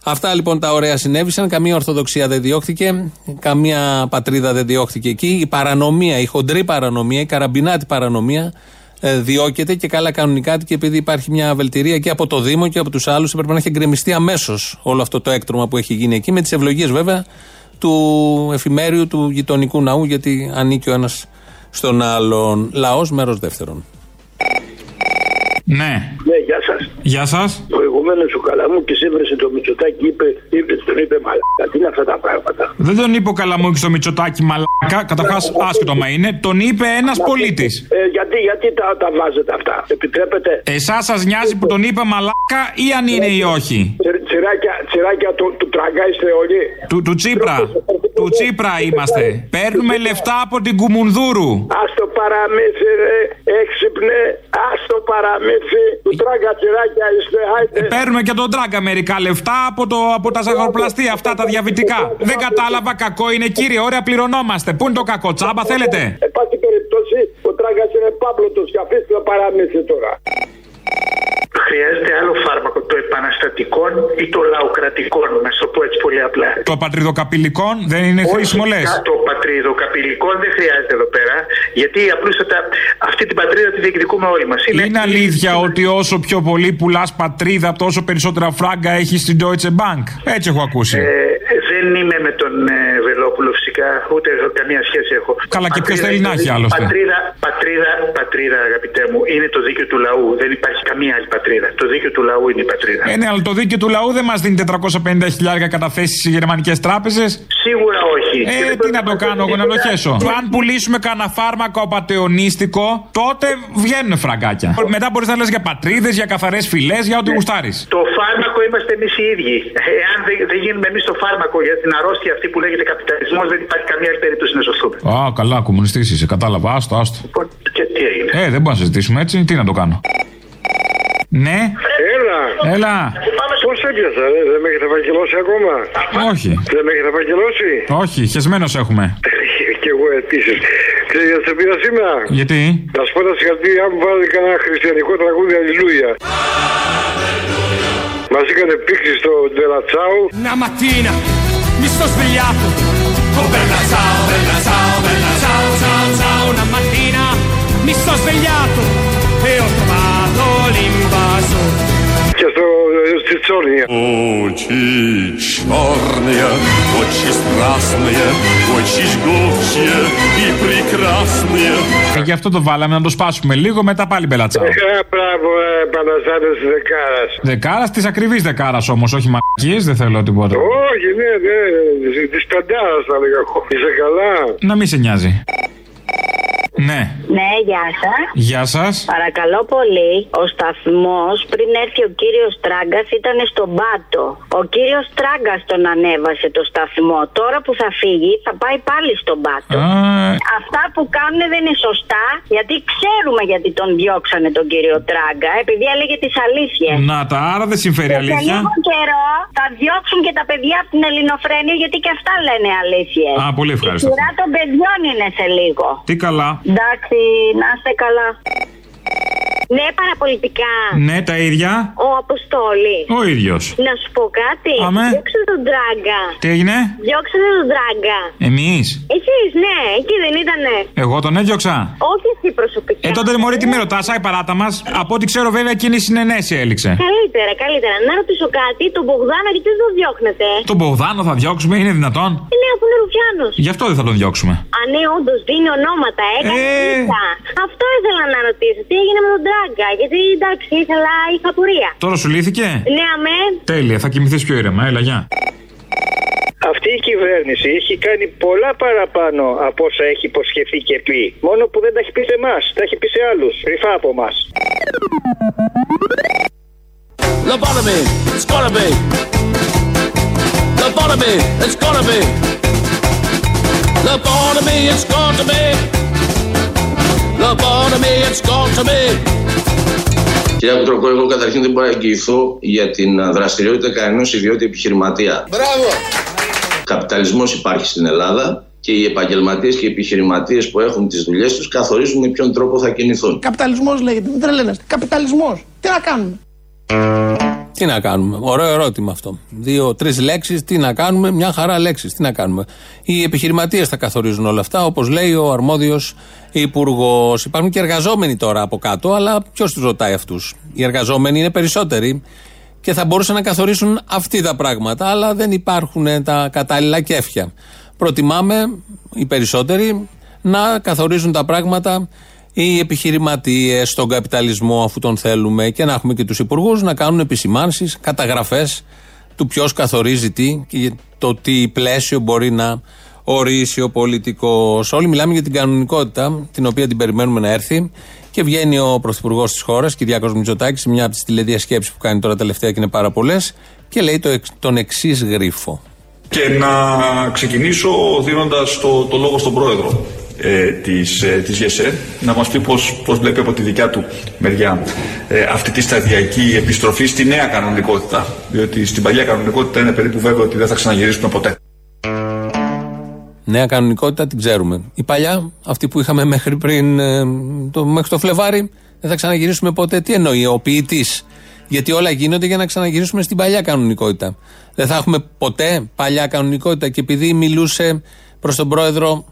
Αυτά λοιπόν τα ωραία συνέβησαν. Καμία Ορθοδοξία δεν διώχθηκε. Καμία πατρίδα δεν διώχθηκε εκεί. Η παρανομία, η χοντρή παρανομία, η καραμπινάτη παρανομία ε, διώκεται και καλά κανονικά και επειδή υπάρχει μια βελτιρία και από το Δήμο και από τους άλλους, έπρεπε να έχει γκρεμιστεί αμέσως όλο αυτό το έκτρωμα που έχει γίνει εκεί, με τις ευλογίες βέβαια του εφημέριου του γειτονικού ναού, γιατί ανήκει ο ένας στον άλλον. Λαός, μέρος δεύτερον. Ναι. Ναι, γεια σας. Γεια σας. Προηγουμένως ο Καλαμού και σέβρεσε το Μητσοτάκι, είπε, είπε, τον είπε μαλάκα. Τι είναι αυτά τα πράγματα; Δεν τον είπε ο Καλαμούκης στο Μητσοτάκι μαλάκα. Καταρχάς, άσχετο μα είναι. Τον είπε ένας πολίτης. Ε, γιατί γιατί τα, τα βάζετε αυτά; Επιτρέπετε; Εσάς σας νοιάζει που τον είπε μαλάκα ή αν είναι ή όχι; Τσιράκια, τσιράκια του, του τραγκα είστε όλοι; Του, του Τσίπρα. Του Τσίπρα είμαστε. Παίρνουμε λεφτά από την Κουμουνδούρου. Α το παραμύθι, ρε. Έξυπνε. Α το παραμύθι. Του τράγκα τσιράκια είστε. Άιτε. Ε, παίρνουμε και τον τράγκα μερικά λεφτά από, το, από τα ζαχαροπλαστεία αυτά τα διαβητικά. Δεν κατάλαβα κακό είναι κύριε, ωραία πληρωνόμαστε. Πού είναι το κακό, τσάμπα θέλετε; Εν πάση περιπτώσει, ο τράγκα είναι πάπλωτο και αφήστε το παραμύθι τώρα. Χρειάζεται άλλο φάρμακο, το επαναστατικών ή το λαοκρατικών, να σου το πω έτσι πολύ απλά. Το πατριδοκαπηλικών δεν είναι χρήσιμο λες; Το πατριδοκαπηλικών δεν χρειάζεται εδώ πέρα, γιατί απλούστατα αυτή την πατρίδα τη διεκδικούμε όλοι μας. Είναι... είναι αλήθεια ότι όσο πιο πολύ πουλάς πατρίδα, τόσο περισσότερα φράγκα έχεις στην Deutsche Bank; Έτσι έχω ακούσει. Ε, δεν είμαι με τον ε, Βελόπουλο φυσικά, ούτε έχω καμία σχέση έχω. Καλά, και ποιος Πατρίδα θέλει είναι να το έχει δίκαιο- άλλωστε; Πατρίδα, πατρίδα, πατρίδα, αγαπητέ μου, είναι το δίκαιο του λαού. Δεν υπάρχει καμία άλλη πατρίδα. Το δίκαιο του λαού είναι η πατρίδα. Ε, ναι, αλλά το δίκαιο του λαού δεν μας δίνει 450 χιλιάρια καταθέσεις σε γερμανικές τράπεζες. Σίγουρα όχι. Και Ε, δεν τι να το πρέπει κάνω εγώ, να το χέσω. Αν πουλήσουμε κανένα φάρμακο απαταιωνίστικο, τότε βγαίνουν φραγκάκια. Μετά μπορείς να λες για πατρίδες, για καθαρές φυλές, για ό,τι γουστάρεις. Το φάρμακο είμαστε εμείς οι ίδιοι. Εάν δεν, δεν γίνουμε εμείς το φάρμακο για την αρρώστια αυτή που λέγεται καπιταλισμός, δεν υπάρχει καμία άλλη περίπτωση να σωθούμε. Α, καλά, κομμουνιστής είσαι, κατάλαβα. Άστο, άστο. Και τι έγινε. Ε, δεν μπορούμε να συζητήσουμε έτσι. Τι να το κάνω. Ναι, Έλα. Έλα. Πώ έπιασα, ρε, δεν με έχετε φακελώσει ακόμα; όχι. Δεν με έχετε φακελώσει. Όχι, χεσμένος έχουμε. και εγώ επίσης. Και για σε πήρα σήμερα; Γιατί; Να σου πω τα συγχαρητήριά μου βάλει κανένα χριστιανικό τραγούδι Αλληλούια. Ma si che Pixi sto della ciao? Una mattina mi sto svegliato Oh bella ciao, bella ciao, bella ciao, ciao, ciao. Una mattina mi sto svegliato στο, στη Τσόρνια. Очи черные, очи страстные, очи жгучие и прекрасные. Και γι' αυτό το βάλαμε να το σπάσουμε λίγο, μετά πάλι μπελατσάω. Ε, μπράβο, ε, Παναστάτε τη Δεκάρα. Δεκάρα τη ακριβή δεκάρα όμω, όχι μακίε, δεν θέλω τίποτα. Όχι, ναι, ναι, τη πεντάρα θα λέγα εγώ. Είσαι καλά. Να μην σε νοιάζει. Ναι. Ναι, γεια σας. Γεια σας. Παρακαλώ πολύ, ο σταθμός πριν έρθει ο κύριος Τράγκας ήταν στον πάτο. Ο κύριος Τράγκας τον ανέβασε το σταθμό. Τώρα που θα φύγει θα πάει πάλι στον πάτο. Αυτά που κάνουν δεν είναι σωστά, γιατί ξέρουμε γιατί τον διώξανε τον κύριο Τράγκα, επειδή έλεγε τις αλήθειες. Να τα, άρα δεν συμφέρει Και σε αλήθεια. λίγο καιρό θα διώξουν και τα παιδιά από την Ελληνοφρένεια γιατί και αυτά λένε αλήθειες. Α, πολύ ευχάριστο. Η σειρά των παιδιών είναι σε λίγο. Τι καλά. Εντάξει, να είστε καλά. Ναι, παραπολιτικά. Ναι, τα ίδια. Ο Αποστόλη. Ο ίδιος. Να σου πω κάτι. Αμέ. Διώξε τον Τράγκα. Τι έγινε; Διώξε τον Τράγκα. Εμείς. Εσείς, ναι, εκεί δεν ήτανε. Εγώ τον έδιωξα. Όχι εσύ προσωπικά. Ε, τότε μωρή τι με ρωτάς, άι παράτα μας. Από ό,τι ξέρω, βέβαια, εκείνη η συνενέση έληξε. Καλύτερα, καλύτερα. Να ρωτήσω κάτι. Τον Μπογδάνο γιατί δεν τον διώχνετε; Τον Μπογδάνο θα διώξουμε, είναι δυνατόν; Ε, Ναι, αφού είναι Ρουφιάνος. Γι' αυτό δεν θα τον διώξουμε. Α, ναι, όντως δίνει ονόματα. Έκανε Ε. ήττα. Αυτό ήθελα να ρωτήσω. Τι έγινε με τον Τράγκα. Γιατί εντάξει, ήθελα, είχα πορεία. Τώρα σου λύθηκε; Ναι, αμέ. Τέλεια, θα κοιμηθείς πιο ήρεμα. Έλα, γεια. Αυτή η κυβέρνηση έχει κάνει πολλά παραπάνω από όσα έχει υποσχεθεί και πει. Μόνο που δεν τα έχει πει σε εμάς, τα έχει πει σε άλλους. Κρυφά από εμά. Lobotomy, it's gotta be. Lobotomy, it's gotta be. Lobotomy, it's got to be. Lobotomy, it's got to be. Κυρία Κουτροκό, εγώ καταρχήν δεν μπορώ να εγγυηθώ για την α, δραστηριότητα κανένας ιδιώτη επιχειρηματία. Μπράβο! Καπιταλισμός υπάρχει στην Ελλάδα και οι επαγγελματίες και οι επιχειρηματίες που έχουν τις δουλειές τους καθορίζουν με ποιον τρόπο θα κινηθούν. Καπιταλισμός λέγεται, μην τρελαίνεστε. Καπιταλισμός. Τι να κάνουμε; Τι να κάνουμε; Ωραίο ερώτημα αυτό. Δύο-τρει λέξεις. Τι να κάνουμε; Μια χαρά λέξεις. Τι να κάνουμε; Οι επιχειρηματίες θα καθορίζουν όλα αυτά, όπως λέει ο αρμόδιος υπουργός. Υπάρχουν και εργαζόμενοι τώρα από κάτω, αλλά ποιος τους ρωτάει αυτούς; Οι εργαζόμενοι είναι περισσότεροι και θα μπορούσαν να καθορίσουν αυτοί τα πράγματα, αλλά δεν υπάρχουν τα κατάλληλα κέφια. Προτιμάμε οι περισσότεροι να καθορίζουν τα πράγματα οι επιχειρηματίες στον καπιταλισμό, αφού τον θέλουμε, και να έχουμε και τους υπουργούς να κάνουν επισημάνσεις, καταγραφές του ποιος καθορίζει τι και το τι πλαίσιο μπορεί να ορίσει ο πολιτικός. Όλοι μιλάμε για την κανονικότητα, την οποία την περιμένουμε να έρθει. Και βγαίνει ο πρωθυπουργός της χώρας, Κυριάκος Μητσοτάκης, σε μια από τις τηλεδιασκέψεις που κάνει τώρα τελευταία και είναι πάρα πολλές, και λέει το, εξ- τον εξής γρίφο. Και να ξεκινήσω δίνοντας το, το λόγο στον πρόεδρο ε, της, ε, της ΓΕΣΕ να μας πει πώς, πώς βλέπει από τη δικιά του μεριά ε, αυτή τη σταδιακή επιστροφή στη νέα κανονικότητα. Διότι στην παλιά κανονικότητα είναι περίπου βέβαιο ότι δεν θα ξαναγυρίσουμε ποτέ. Νέα κανονικότητα την ξέρουμε. Η παλιά, αυτή που είχαμε μέχρι πριν, ε, το, μέχρι το Φλεβάρι, δεν θα ξαναγυρίσουμε ποτέ. Τι εννοεί ο ποιητής; Γιατί όλα γίνονται για να ξαναγυρίσουμε στην παλιά κανονικότητα. Δεν θα έχουμε ποτέ παλιά κανονικότητα. Και επειδή μιλούσε προς τον πρόεδρο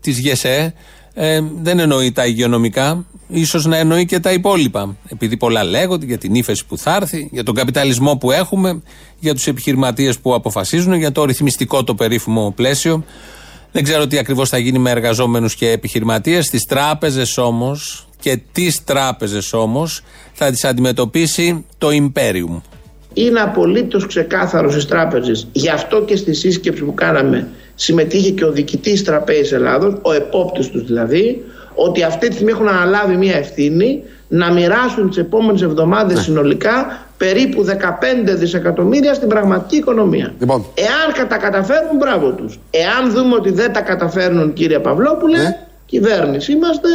της ΓΕΣΕ, Ε, δεν εννοεί τα υγειονομικά, ίσως να εννοεί και τα υπόλοιπα. Επειδή πολλά λέγονται για την ύφεση που θα έρθει, για τον καπιταλισμό που έχουμε, για τους επιχειρηματίες που αποφασίζουν, για το ρυθμιστικό το περίφημο πλαίσιο. Δεν ξέρω τι ακριβώς θα γίνει με εργαζόμενους και επιχειρηματίες. Στι τράπεζες όμως και τις τράπεζες όμως θα τις αντιμετωπίσει το Imperium. Είναι απολύτως ξεκάθαρο στις τράπεζες. Γι' αυτό και στη σύσκεψη που κάναμε συμμετείχε και ο διοικητής Τραπέζης Ελλάδο, ο επόπτης τους δηλαδή, ότι αυτή τη στιγμή έχουν αναλάβει μια ευθύνη να μοιράσουν τις επόμενες εβδομάδες Ναι. συνολικά περίπου 15 δισεκατομμύρια στην πραγματική οικονομία. Λοιπόν. Εάν κατα καταφέρουν, μπράβο τους. Εάν δούμε ότι δεν τα καταφέρνουν, κύριε Παυλόπουλε, Ναι. κυβέρνηση είμαστε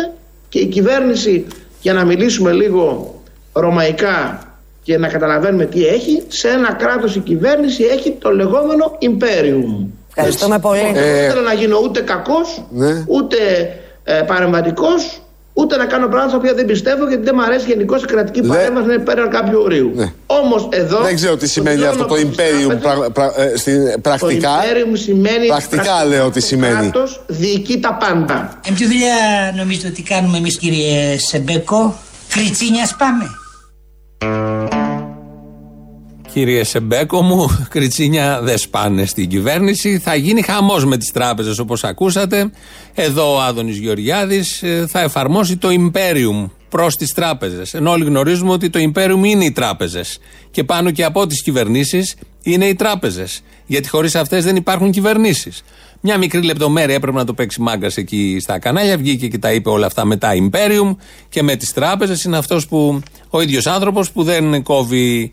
και η κυβέρνηση, για να μιλήσουμε λίγο ρωμαϊκά και να καταλαβαίνουμε τι έχει, σε ένα κράτος η κυβέρνηση έχει το λεγόμενο imperium. Ευχαριστούμε Έτσι. πολύ. Δεν Ε, θέλω να γίνω ούτε κακός, Ναι. ούτε ε, παρεμβατικός, ούτε να κάνω πράγματα στα οποία δεν πιστεύω γιατί δεν μου αρέσει γενικώς η κρατική παρέμβαση να είναι πέραν κάποιου ορίου. Όμως εδώ... Ναι. Δεν ξέρω τι σημαίνει αυτό το Imperium πρα- πρα- ε, στην- πρακτικά. Το imperium σημαίνει... Πρακτικά λέω τι σημαίνει. κράτος διοικεί τα πάντα. Ε, ποια δουλειά νομίζετε ότι κάνουμε εμείς κύριε Σεμπέκο; Κριτσίνιας πάμε. Κύριε Σεμπέκο μου, κριτσίνια δεν σπάνε στην κυβέρνηση. Θα γίνει χαμός με τις τράπεζες όπως ακούσατε. Εδώ ο Άδωνης Γεωργιάδης θα εφαρμόσει το Imperium προς τις τράπεζες. Ενώ όλοι γνωρίζουμε ότι το Imperium είναι οι τράπεζες. Και πάνω και από τις κυβερνήσεις είναι οι τράπεζες. Γιατί χωρίς αυτές δεν υπάρχουν κυβερνήσεις. Μια μικρή λεπτομέρεια έπρεπε να το παίξει μάγκας εκεί στα κανάλια. Βγήκε και τα είπε όλα αυτά με τα Imperium και με τις τράπεζες. Είναι αυτός που ο ίδιος άνθρωπος που δεν κόβει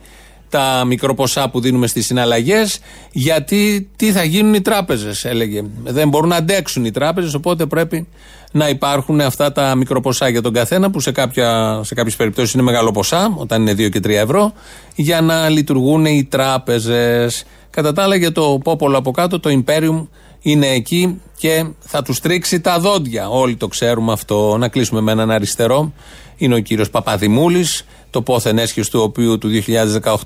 τα μικροποσά που δίνουμε στις συναλλαγές, γιατί τι θα γίνουν οι τράπεζες, έλεγε. Δεν μπορούν να αντέξουν οι τράπεζες, οπότε πρέπει να υπάρχουν αυτά τα μικροποσά για τον καθένα, που σε, κάποια, σε κάποιες περιπτώσεις είναι μεγάλο ποσά, όταν είναι 2 και 3 ευρώ, για να λειτουργούν οι τράπεζες. Κατά τα άλλα, για το πόπολο από κάτω, το Imperium είναι εκεί και θα τους τρίξει τα δόντια. Όλοι το ξέρουμε αυτό. Να κλείσουμε με έναν αριστερό. Είναι ο κύριος Παπαδημούλης, το πόθεν έσχυο του οποίου του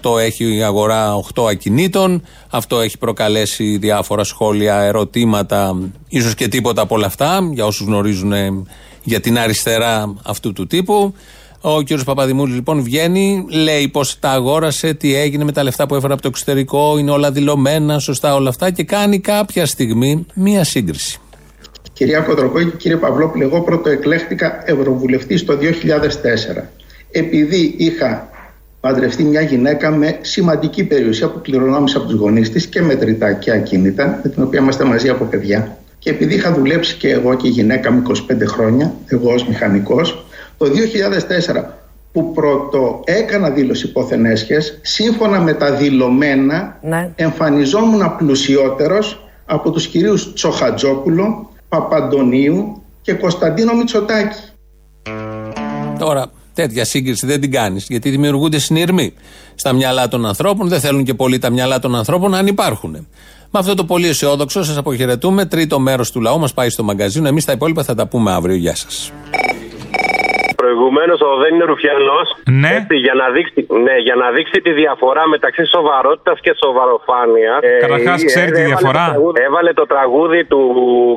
2018 έχει η αγορά 8 ακινήτων. Αυτό έχει προκαλέσει διάφορα σχόλια, ερωτήματα, ίσως και τίποτα από όλα αυτά, για όσους γνωρίζουν ε, για την αριστερά αυτού του τύπου. Ο κ. Παπαδημούλης λοιπόν βγαίνει, λέει πώ τα αγόρασε, τι έγινε με τα λεφτά που έφερε από το εξωτερικό, είναι όλα δηλωμένα, σωστά όλα αυτά και κάνει κάποια στιγμή μία σύγκριση. Κυρία Κοντροκόη και κύριε Παυλόπουλε, εγώ πρώτο εκλέχτηκα ευρωβουλευτής το 2004. Επειδή είχα παντρευτεί μια γυναίκα με σημαντική περιουσία που κληρονόμησε από τους γονείς της και μετρητά και ακίνητα, με την οποία είμαστε μαζί από παιδιά. Και επειδή είχα δουλέψει και εγώ και η γυναίκα μου 25 χρόνια, εγώ ως μηχανικός, το 2004 που πρώτο έκανα δήλωση πόθεν έσχες, σύμφωνα με τα δηλωμένα, εμφανιζόμουν πλουσιότερος από τους κυρίους Τσοχατζόπουλο, Παπαντονίου και Κωνσταντίνο Μητσοτάκη. Τώρα, τέτοια σύγκριση δεν την κάνεις. Γιατί δημιουργούνται συνειρμοί στα μυαλά των ανθρώπων. Δεν θέλουν και πολύ τα μυαλά των ανθρώπων αν υπάρχουν. Με αυτό το πολύ αισιόδοξο σας αποχαιρετούμε. Τρίτο μέρος του λαού μας πάει στο μαγκαζίνο. Εμείς τα υπόλοιπα θα τα πούμε αύριο. Γεια σας. Προηγουμένως ο δεν είναι Ρουφιανός. Ναι. Έτσι, για, να δείξει, ναι, για να δείξει τη διαφορά μεταξύ σοβαρότητας και σοβαροφάνειας. Καταρχάς, ε, ξέρει τη έβαλε διαφορά; το τραγούδι- έβαλε το τραγούδι του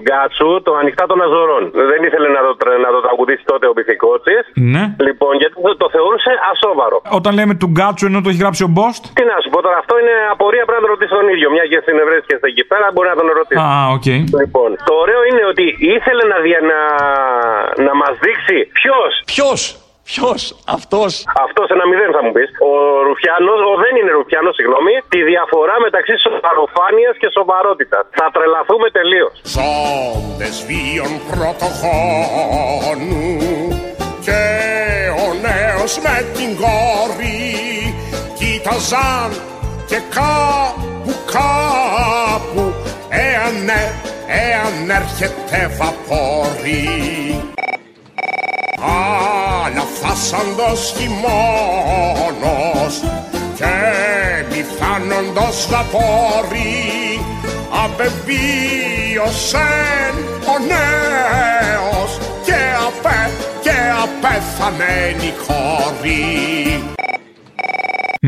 Γκάτσου, το Ανοιχτά των Αζωρών. Δεν ήθελε να το, τρα- να το τραγουδήσει τότε ο Μπιθικότσι. Ναι. Λοιπόν, γιατί το, το θεωρούσε ασόβαρο. Όταν λέμε του Γκάτσου ενώ το έχει γράψει ο Μπόστ; Τι να σου πω τώρα, αυτό είναι απορία πρέπει να τον ρωτήσει τον ίδιο. Μια και συνευρέθηκε εκεί πέρα, μπορεί να τον ρωτήσει. Α, οκ. Λοιπόν, το ωραίο είναι ότι ήθελε να, δια, να, να μας δείξει ποιος. Ποιος, ποιος, αυτός; Αυτός ένα μηδέν θα μου πεις. Ο Ρουφιάνος, ο δεν είναι Ρουφιάνος, συγγνώμη, τη διαφορά μεταξύ σοβαροφάνειας και σοβαρότητας. Θα τρελαθούμε τελείως. Ζώντες βίων πρωτοχρόνου και ο νέος με την κόρη κοίταζαν και κάπου κάπου εάν, ε- εάν έρχεται βαπόρι αλλά φάσαντος χειμώνος και μη φτάνοντος βαπόρι απεβίωσεν ο νέος και, απέ, και απέθανε η κόρη.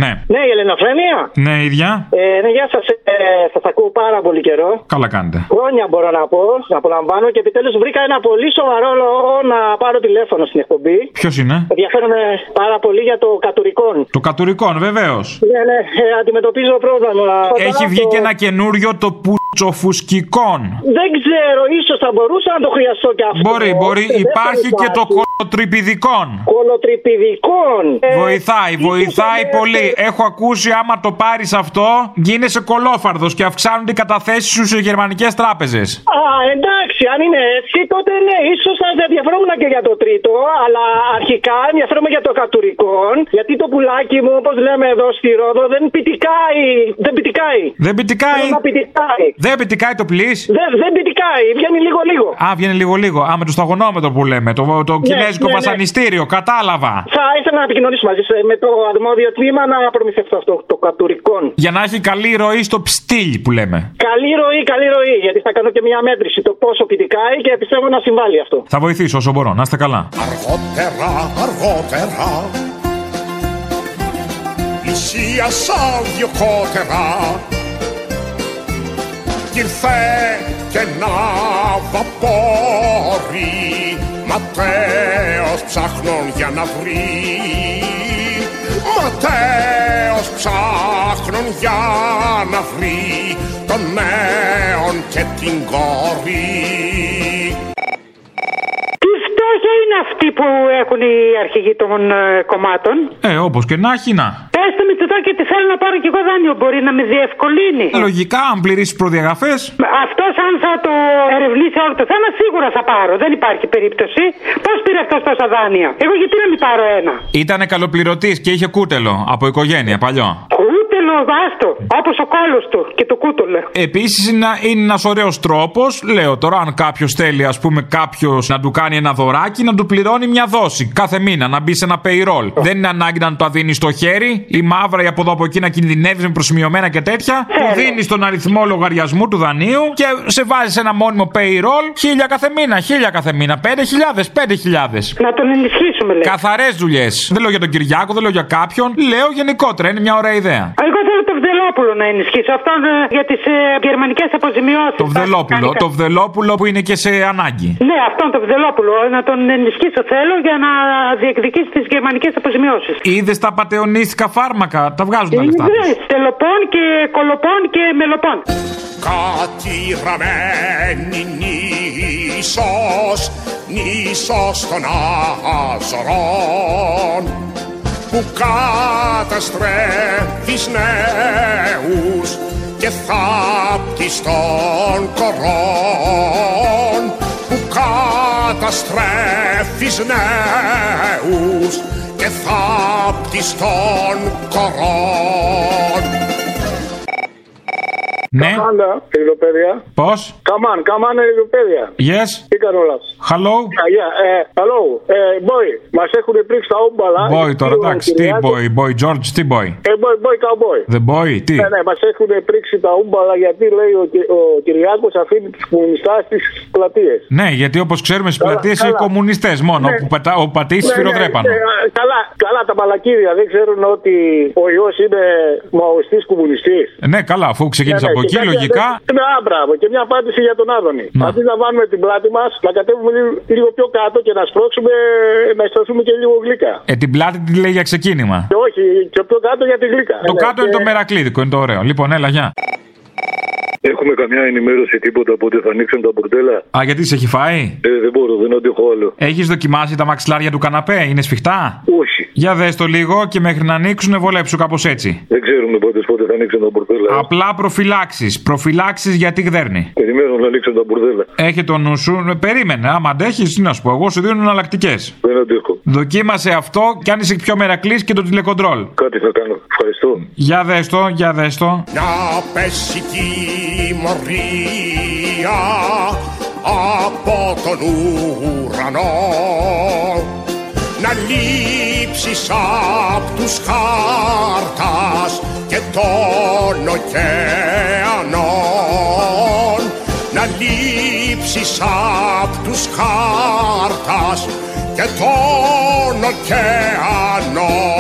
Ναι. Ναι, η Ελληνοφρένεια. Ναι, ίδια. Ε, ναι, γεια σας. Ε, σας ακούω πάρα πολύ καιρό. Καλά κάνετε. Χρόνια μπορώ να πω, να απολαμβάνω και επιτέλους βρήκα ένα πολύ σοβαρό λόγο να πάρω τηλέφωνο στην εκπομπή. Ποιος είναι; Ενδιαφέρομαι πάρα πολύ για το κατουρικόν. Το κατουρικόν, βεβαίως. Ναι, ναι, ε, αντιμετωπίζω πρόβλημα. Έχει βγει και ένα καινούριο το πουτσοφουσκικόν. Δεν ξέρω, ίσως θα μπορούσα να το χρειαστώ κι αυτό. Μπορεί, μπορεί. Ε, δεν Υπάρχει θα και το υπάρχει. κολοτριπηδικόν. Κολοτριπηδικών. Ε, Βοηθάει, βοηθάει πολύ. Έχω ακούσει άμα το πάρεις αυτό, γίνεσαι κολόφαρδος και αυξάνονται οι καταθέσεις σου σε γερμανικές τράπεζες. Α, εντάξει, αν είναι έτσι, τότε ναι, ίσως θα ενδιαφερόμουν και για το τρίτο, αλλά αρχικά ενδιαφέρομαι για το κατουρικόν, γιατί το πουλάκι μου, όπως λέμε εδώ στη Ρόδο, δεν πητικάει. Δεν πητικάει. Δεν πητικάει. Θέλω να πητικάει. Δεν πετυχάει το πλή. Δεν, δεν πητικάει, βγαίνει λίγο-λίγο. Α, βγαίνει λίγο-λίγο. Α, με το σταγονόμετρο που λέμε. Το, το κινέζικο ναι, ναι. βασανιστήριο. Κατάλαβα. Θα ήθελα να επικοινωνήσω μαζί σα με το αρμόδιο τμήμα να προμηθευτώ αυτό το κατουρικόν. Για να έχει καλή ροή στο ψτήλ που λέμε. Καλή ροή, καλή ροή, γιατί θα κάνω και μια μέτρηση το πόσο πητικάει και πιστεύω να συμβάλλει αυτό. Θα βοηθήσω όσο μπορώ. Να είστε καλά. Αργότερα, αργότερα Πλησίασα δυο κότερα Κι ήρθε και ένα βαπόρι Ματέος ψάχνων για να βρει Ματέος ψάχνων για να βρει Τον νέον και την κόρη Τι φτώχεια είναι αυτή που έχουν οι αρχηγοί των ε, κομμάτων. Ε, όπως και να έχει να. Πες το Μητσοτάκη ότι θέλω να πάρω κι εγώ δάνειο. Μπορεί να με διευκολύνει. Λογικά, αν πληρήσει προδιαγραφές. Αυτός, αν θα το ερευνήσει όλο το θέμα, σίγουρα θα πάρω. Δεν υπάρχει περίπτωση. Πώς πήρε αυτός τόσα δάνεια; Εγώ γιατί να μην πάρω ένα; Ήταν καλοπληρωτής και είχε κούτελο από οικογένεια παλιό. Κούτελο, βάστο. Όπως ο κόλος του και το κούτελο. Επίσης είναι, είναι ένας ωραίος τρόπος, λέω τώρα, αν κάποιος θέλει, ας πούμε, κάποιος να του κάνει ένα δωράκι, να του πληρώνει μια δόση κάθε μήνα, να μπει σε ένα payroll. Δεν είναι ανάγκη να το δίνει στο χέρι, η μαύρα ή από εδώ από εκεί να κινδυνεύεις με προσημειωμένα και τέτοια. Του δίνεις τον αριθμό λογαριασμού του δανείου και σε βάζεις ένα μόνιμο payroll χίλια κάθε μήνα, χίλια κάθε μήνα, πέντε χιλιάδες, πέντε χιλιάδες. Να τον ενισχύσουμε, λέει. Καθαρές δουλειές. Δεν λέω για τον Κυριάκο, δεν λέω για κάποιον, λέω γενικότερα, είναι μια ωραία ιδέα. Εγώ θέλω το Βδελόπουλο να ενισχύσω. Αυτόν ε, για τις ε, γερμανικές αποζημιώσεις. Το Βδελόπουλο, το Βδελόπουλο που είναι και σε ανάγκη. Ναι, αυτόν τον Βδελόπουλο. Να τον ενισχύσω θέλω για να διεκδικήσει τις γερμανικές αποζημιώσεις. Είδες τα πατεωνίστικα φάρμακα, τα βγάζουν τα λεφτά. τους. Τελοπών και κολοπών και μελοπών. κατηραμένη νήσος, νήσος των Αζωρών που καταστρέφεις νέους και θάπτεις των κορών που καταστρέφεις νέους και θάπτεις των κορών Ναι. Καμάνα, ελληνοπαίδεια. Πώς; Καμάν, καμάν, ελληνοπαίδεια. Yes. Τι κάνω όλα. Hello. Yeah, ε, hello. Ε, boy, μας έχουν πρίξει τα όμπαλα. Boy τώρα, Ο εντάξει. Τι Κυριάκος- boy, boy George, τι boy; Ε, boy, boy, cowboy. The boy, τι; Ναι, ναι, μας έχουν πρίξει τα ούμπαλα γιατί λέει ο, Κυ- ο Κυριάκος αφήνει τους κομμουνιστάς στις πλατείες. Ναι, γιατί όπως ξέρουμε στις Καλά, πλατείες είναι καλά. κομμουνιστές μόνο. Ναι. Που πατά, ο πατήσει Ναι, ναι, σφυροδρέπανο. ναι, καλά, καλά τα μαλακίδια δεν ξέρουν ότι ο ιός είναι μαοιστής κομμουνιστής. Ναι, καλά, αφού ξεκίνησε Ναι, ναι, από και εκεί, κάτι- λογικά. Ναι, α, μπράβο. Και μια απάντηση για τον Άδωνη. Να. Αντί να βάλουμε την πλάτη μας, να κατέβουμε λίγο, λίγο πιο κάτω και να σπρώξουμε, να αισθανθούμε και λίγο γλύκα. Ε, την πλάτη τη λέει για ξεκίνημα. Και όχι, και πιο κάτω για τη γλύκα. Το Ναι, κάτω και- είναι το μερακλίδικο, είναι το ωραίο. Λοιπόν, έλα, γεια. Έχουμε καμιά ενημέρωση τίποτα από ότι θα ανοίξουν τα μπουρδέλα. Α, γιατί σε έχει φάει; Ε, δεν μπορώ, δεν αντέχω άλλο. Έχεις δοκιμάσει τα μαξιλάρια του καναπέ, είναι σφιχτά; Όχι. Για δες το λίγο και μέχρι να ανοίξουν, βολέψου κάπως έτσι. Δεν ξέρουμε πότε, πότε θα ανοίξουν τα μπουρδέλα. Απλά προφυλάξεις. Προφυλάξεις γιατί γδέρνει. Περιμένω να ανοίξουν τα μπουρδέλα. Έχει το νου σου. Ε, Περίμενε. Άμα αντέχεις, τι να σου πω. Εγώ σου δίνω εναλλακτικές. Δεν αντέχω. Δοκίμασε αυτό και αν είσαι πιο μερακλής και το τηλεκοντρόλ. Κάτι θα κάνω. Ευχαριστώ. Για δες το, για δες το. να πέσει τιμωρία από τον ουρανό. Να λείψεις απ' τους χάρτας και των ωκεανών να λείψεις απ' τους χάρτας και των ωκεανών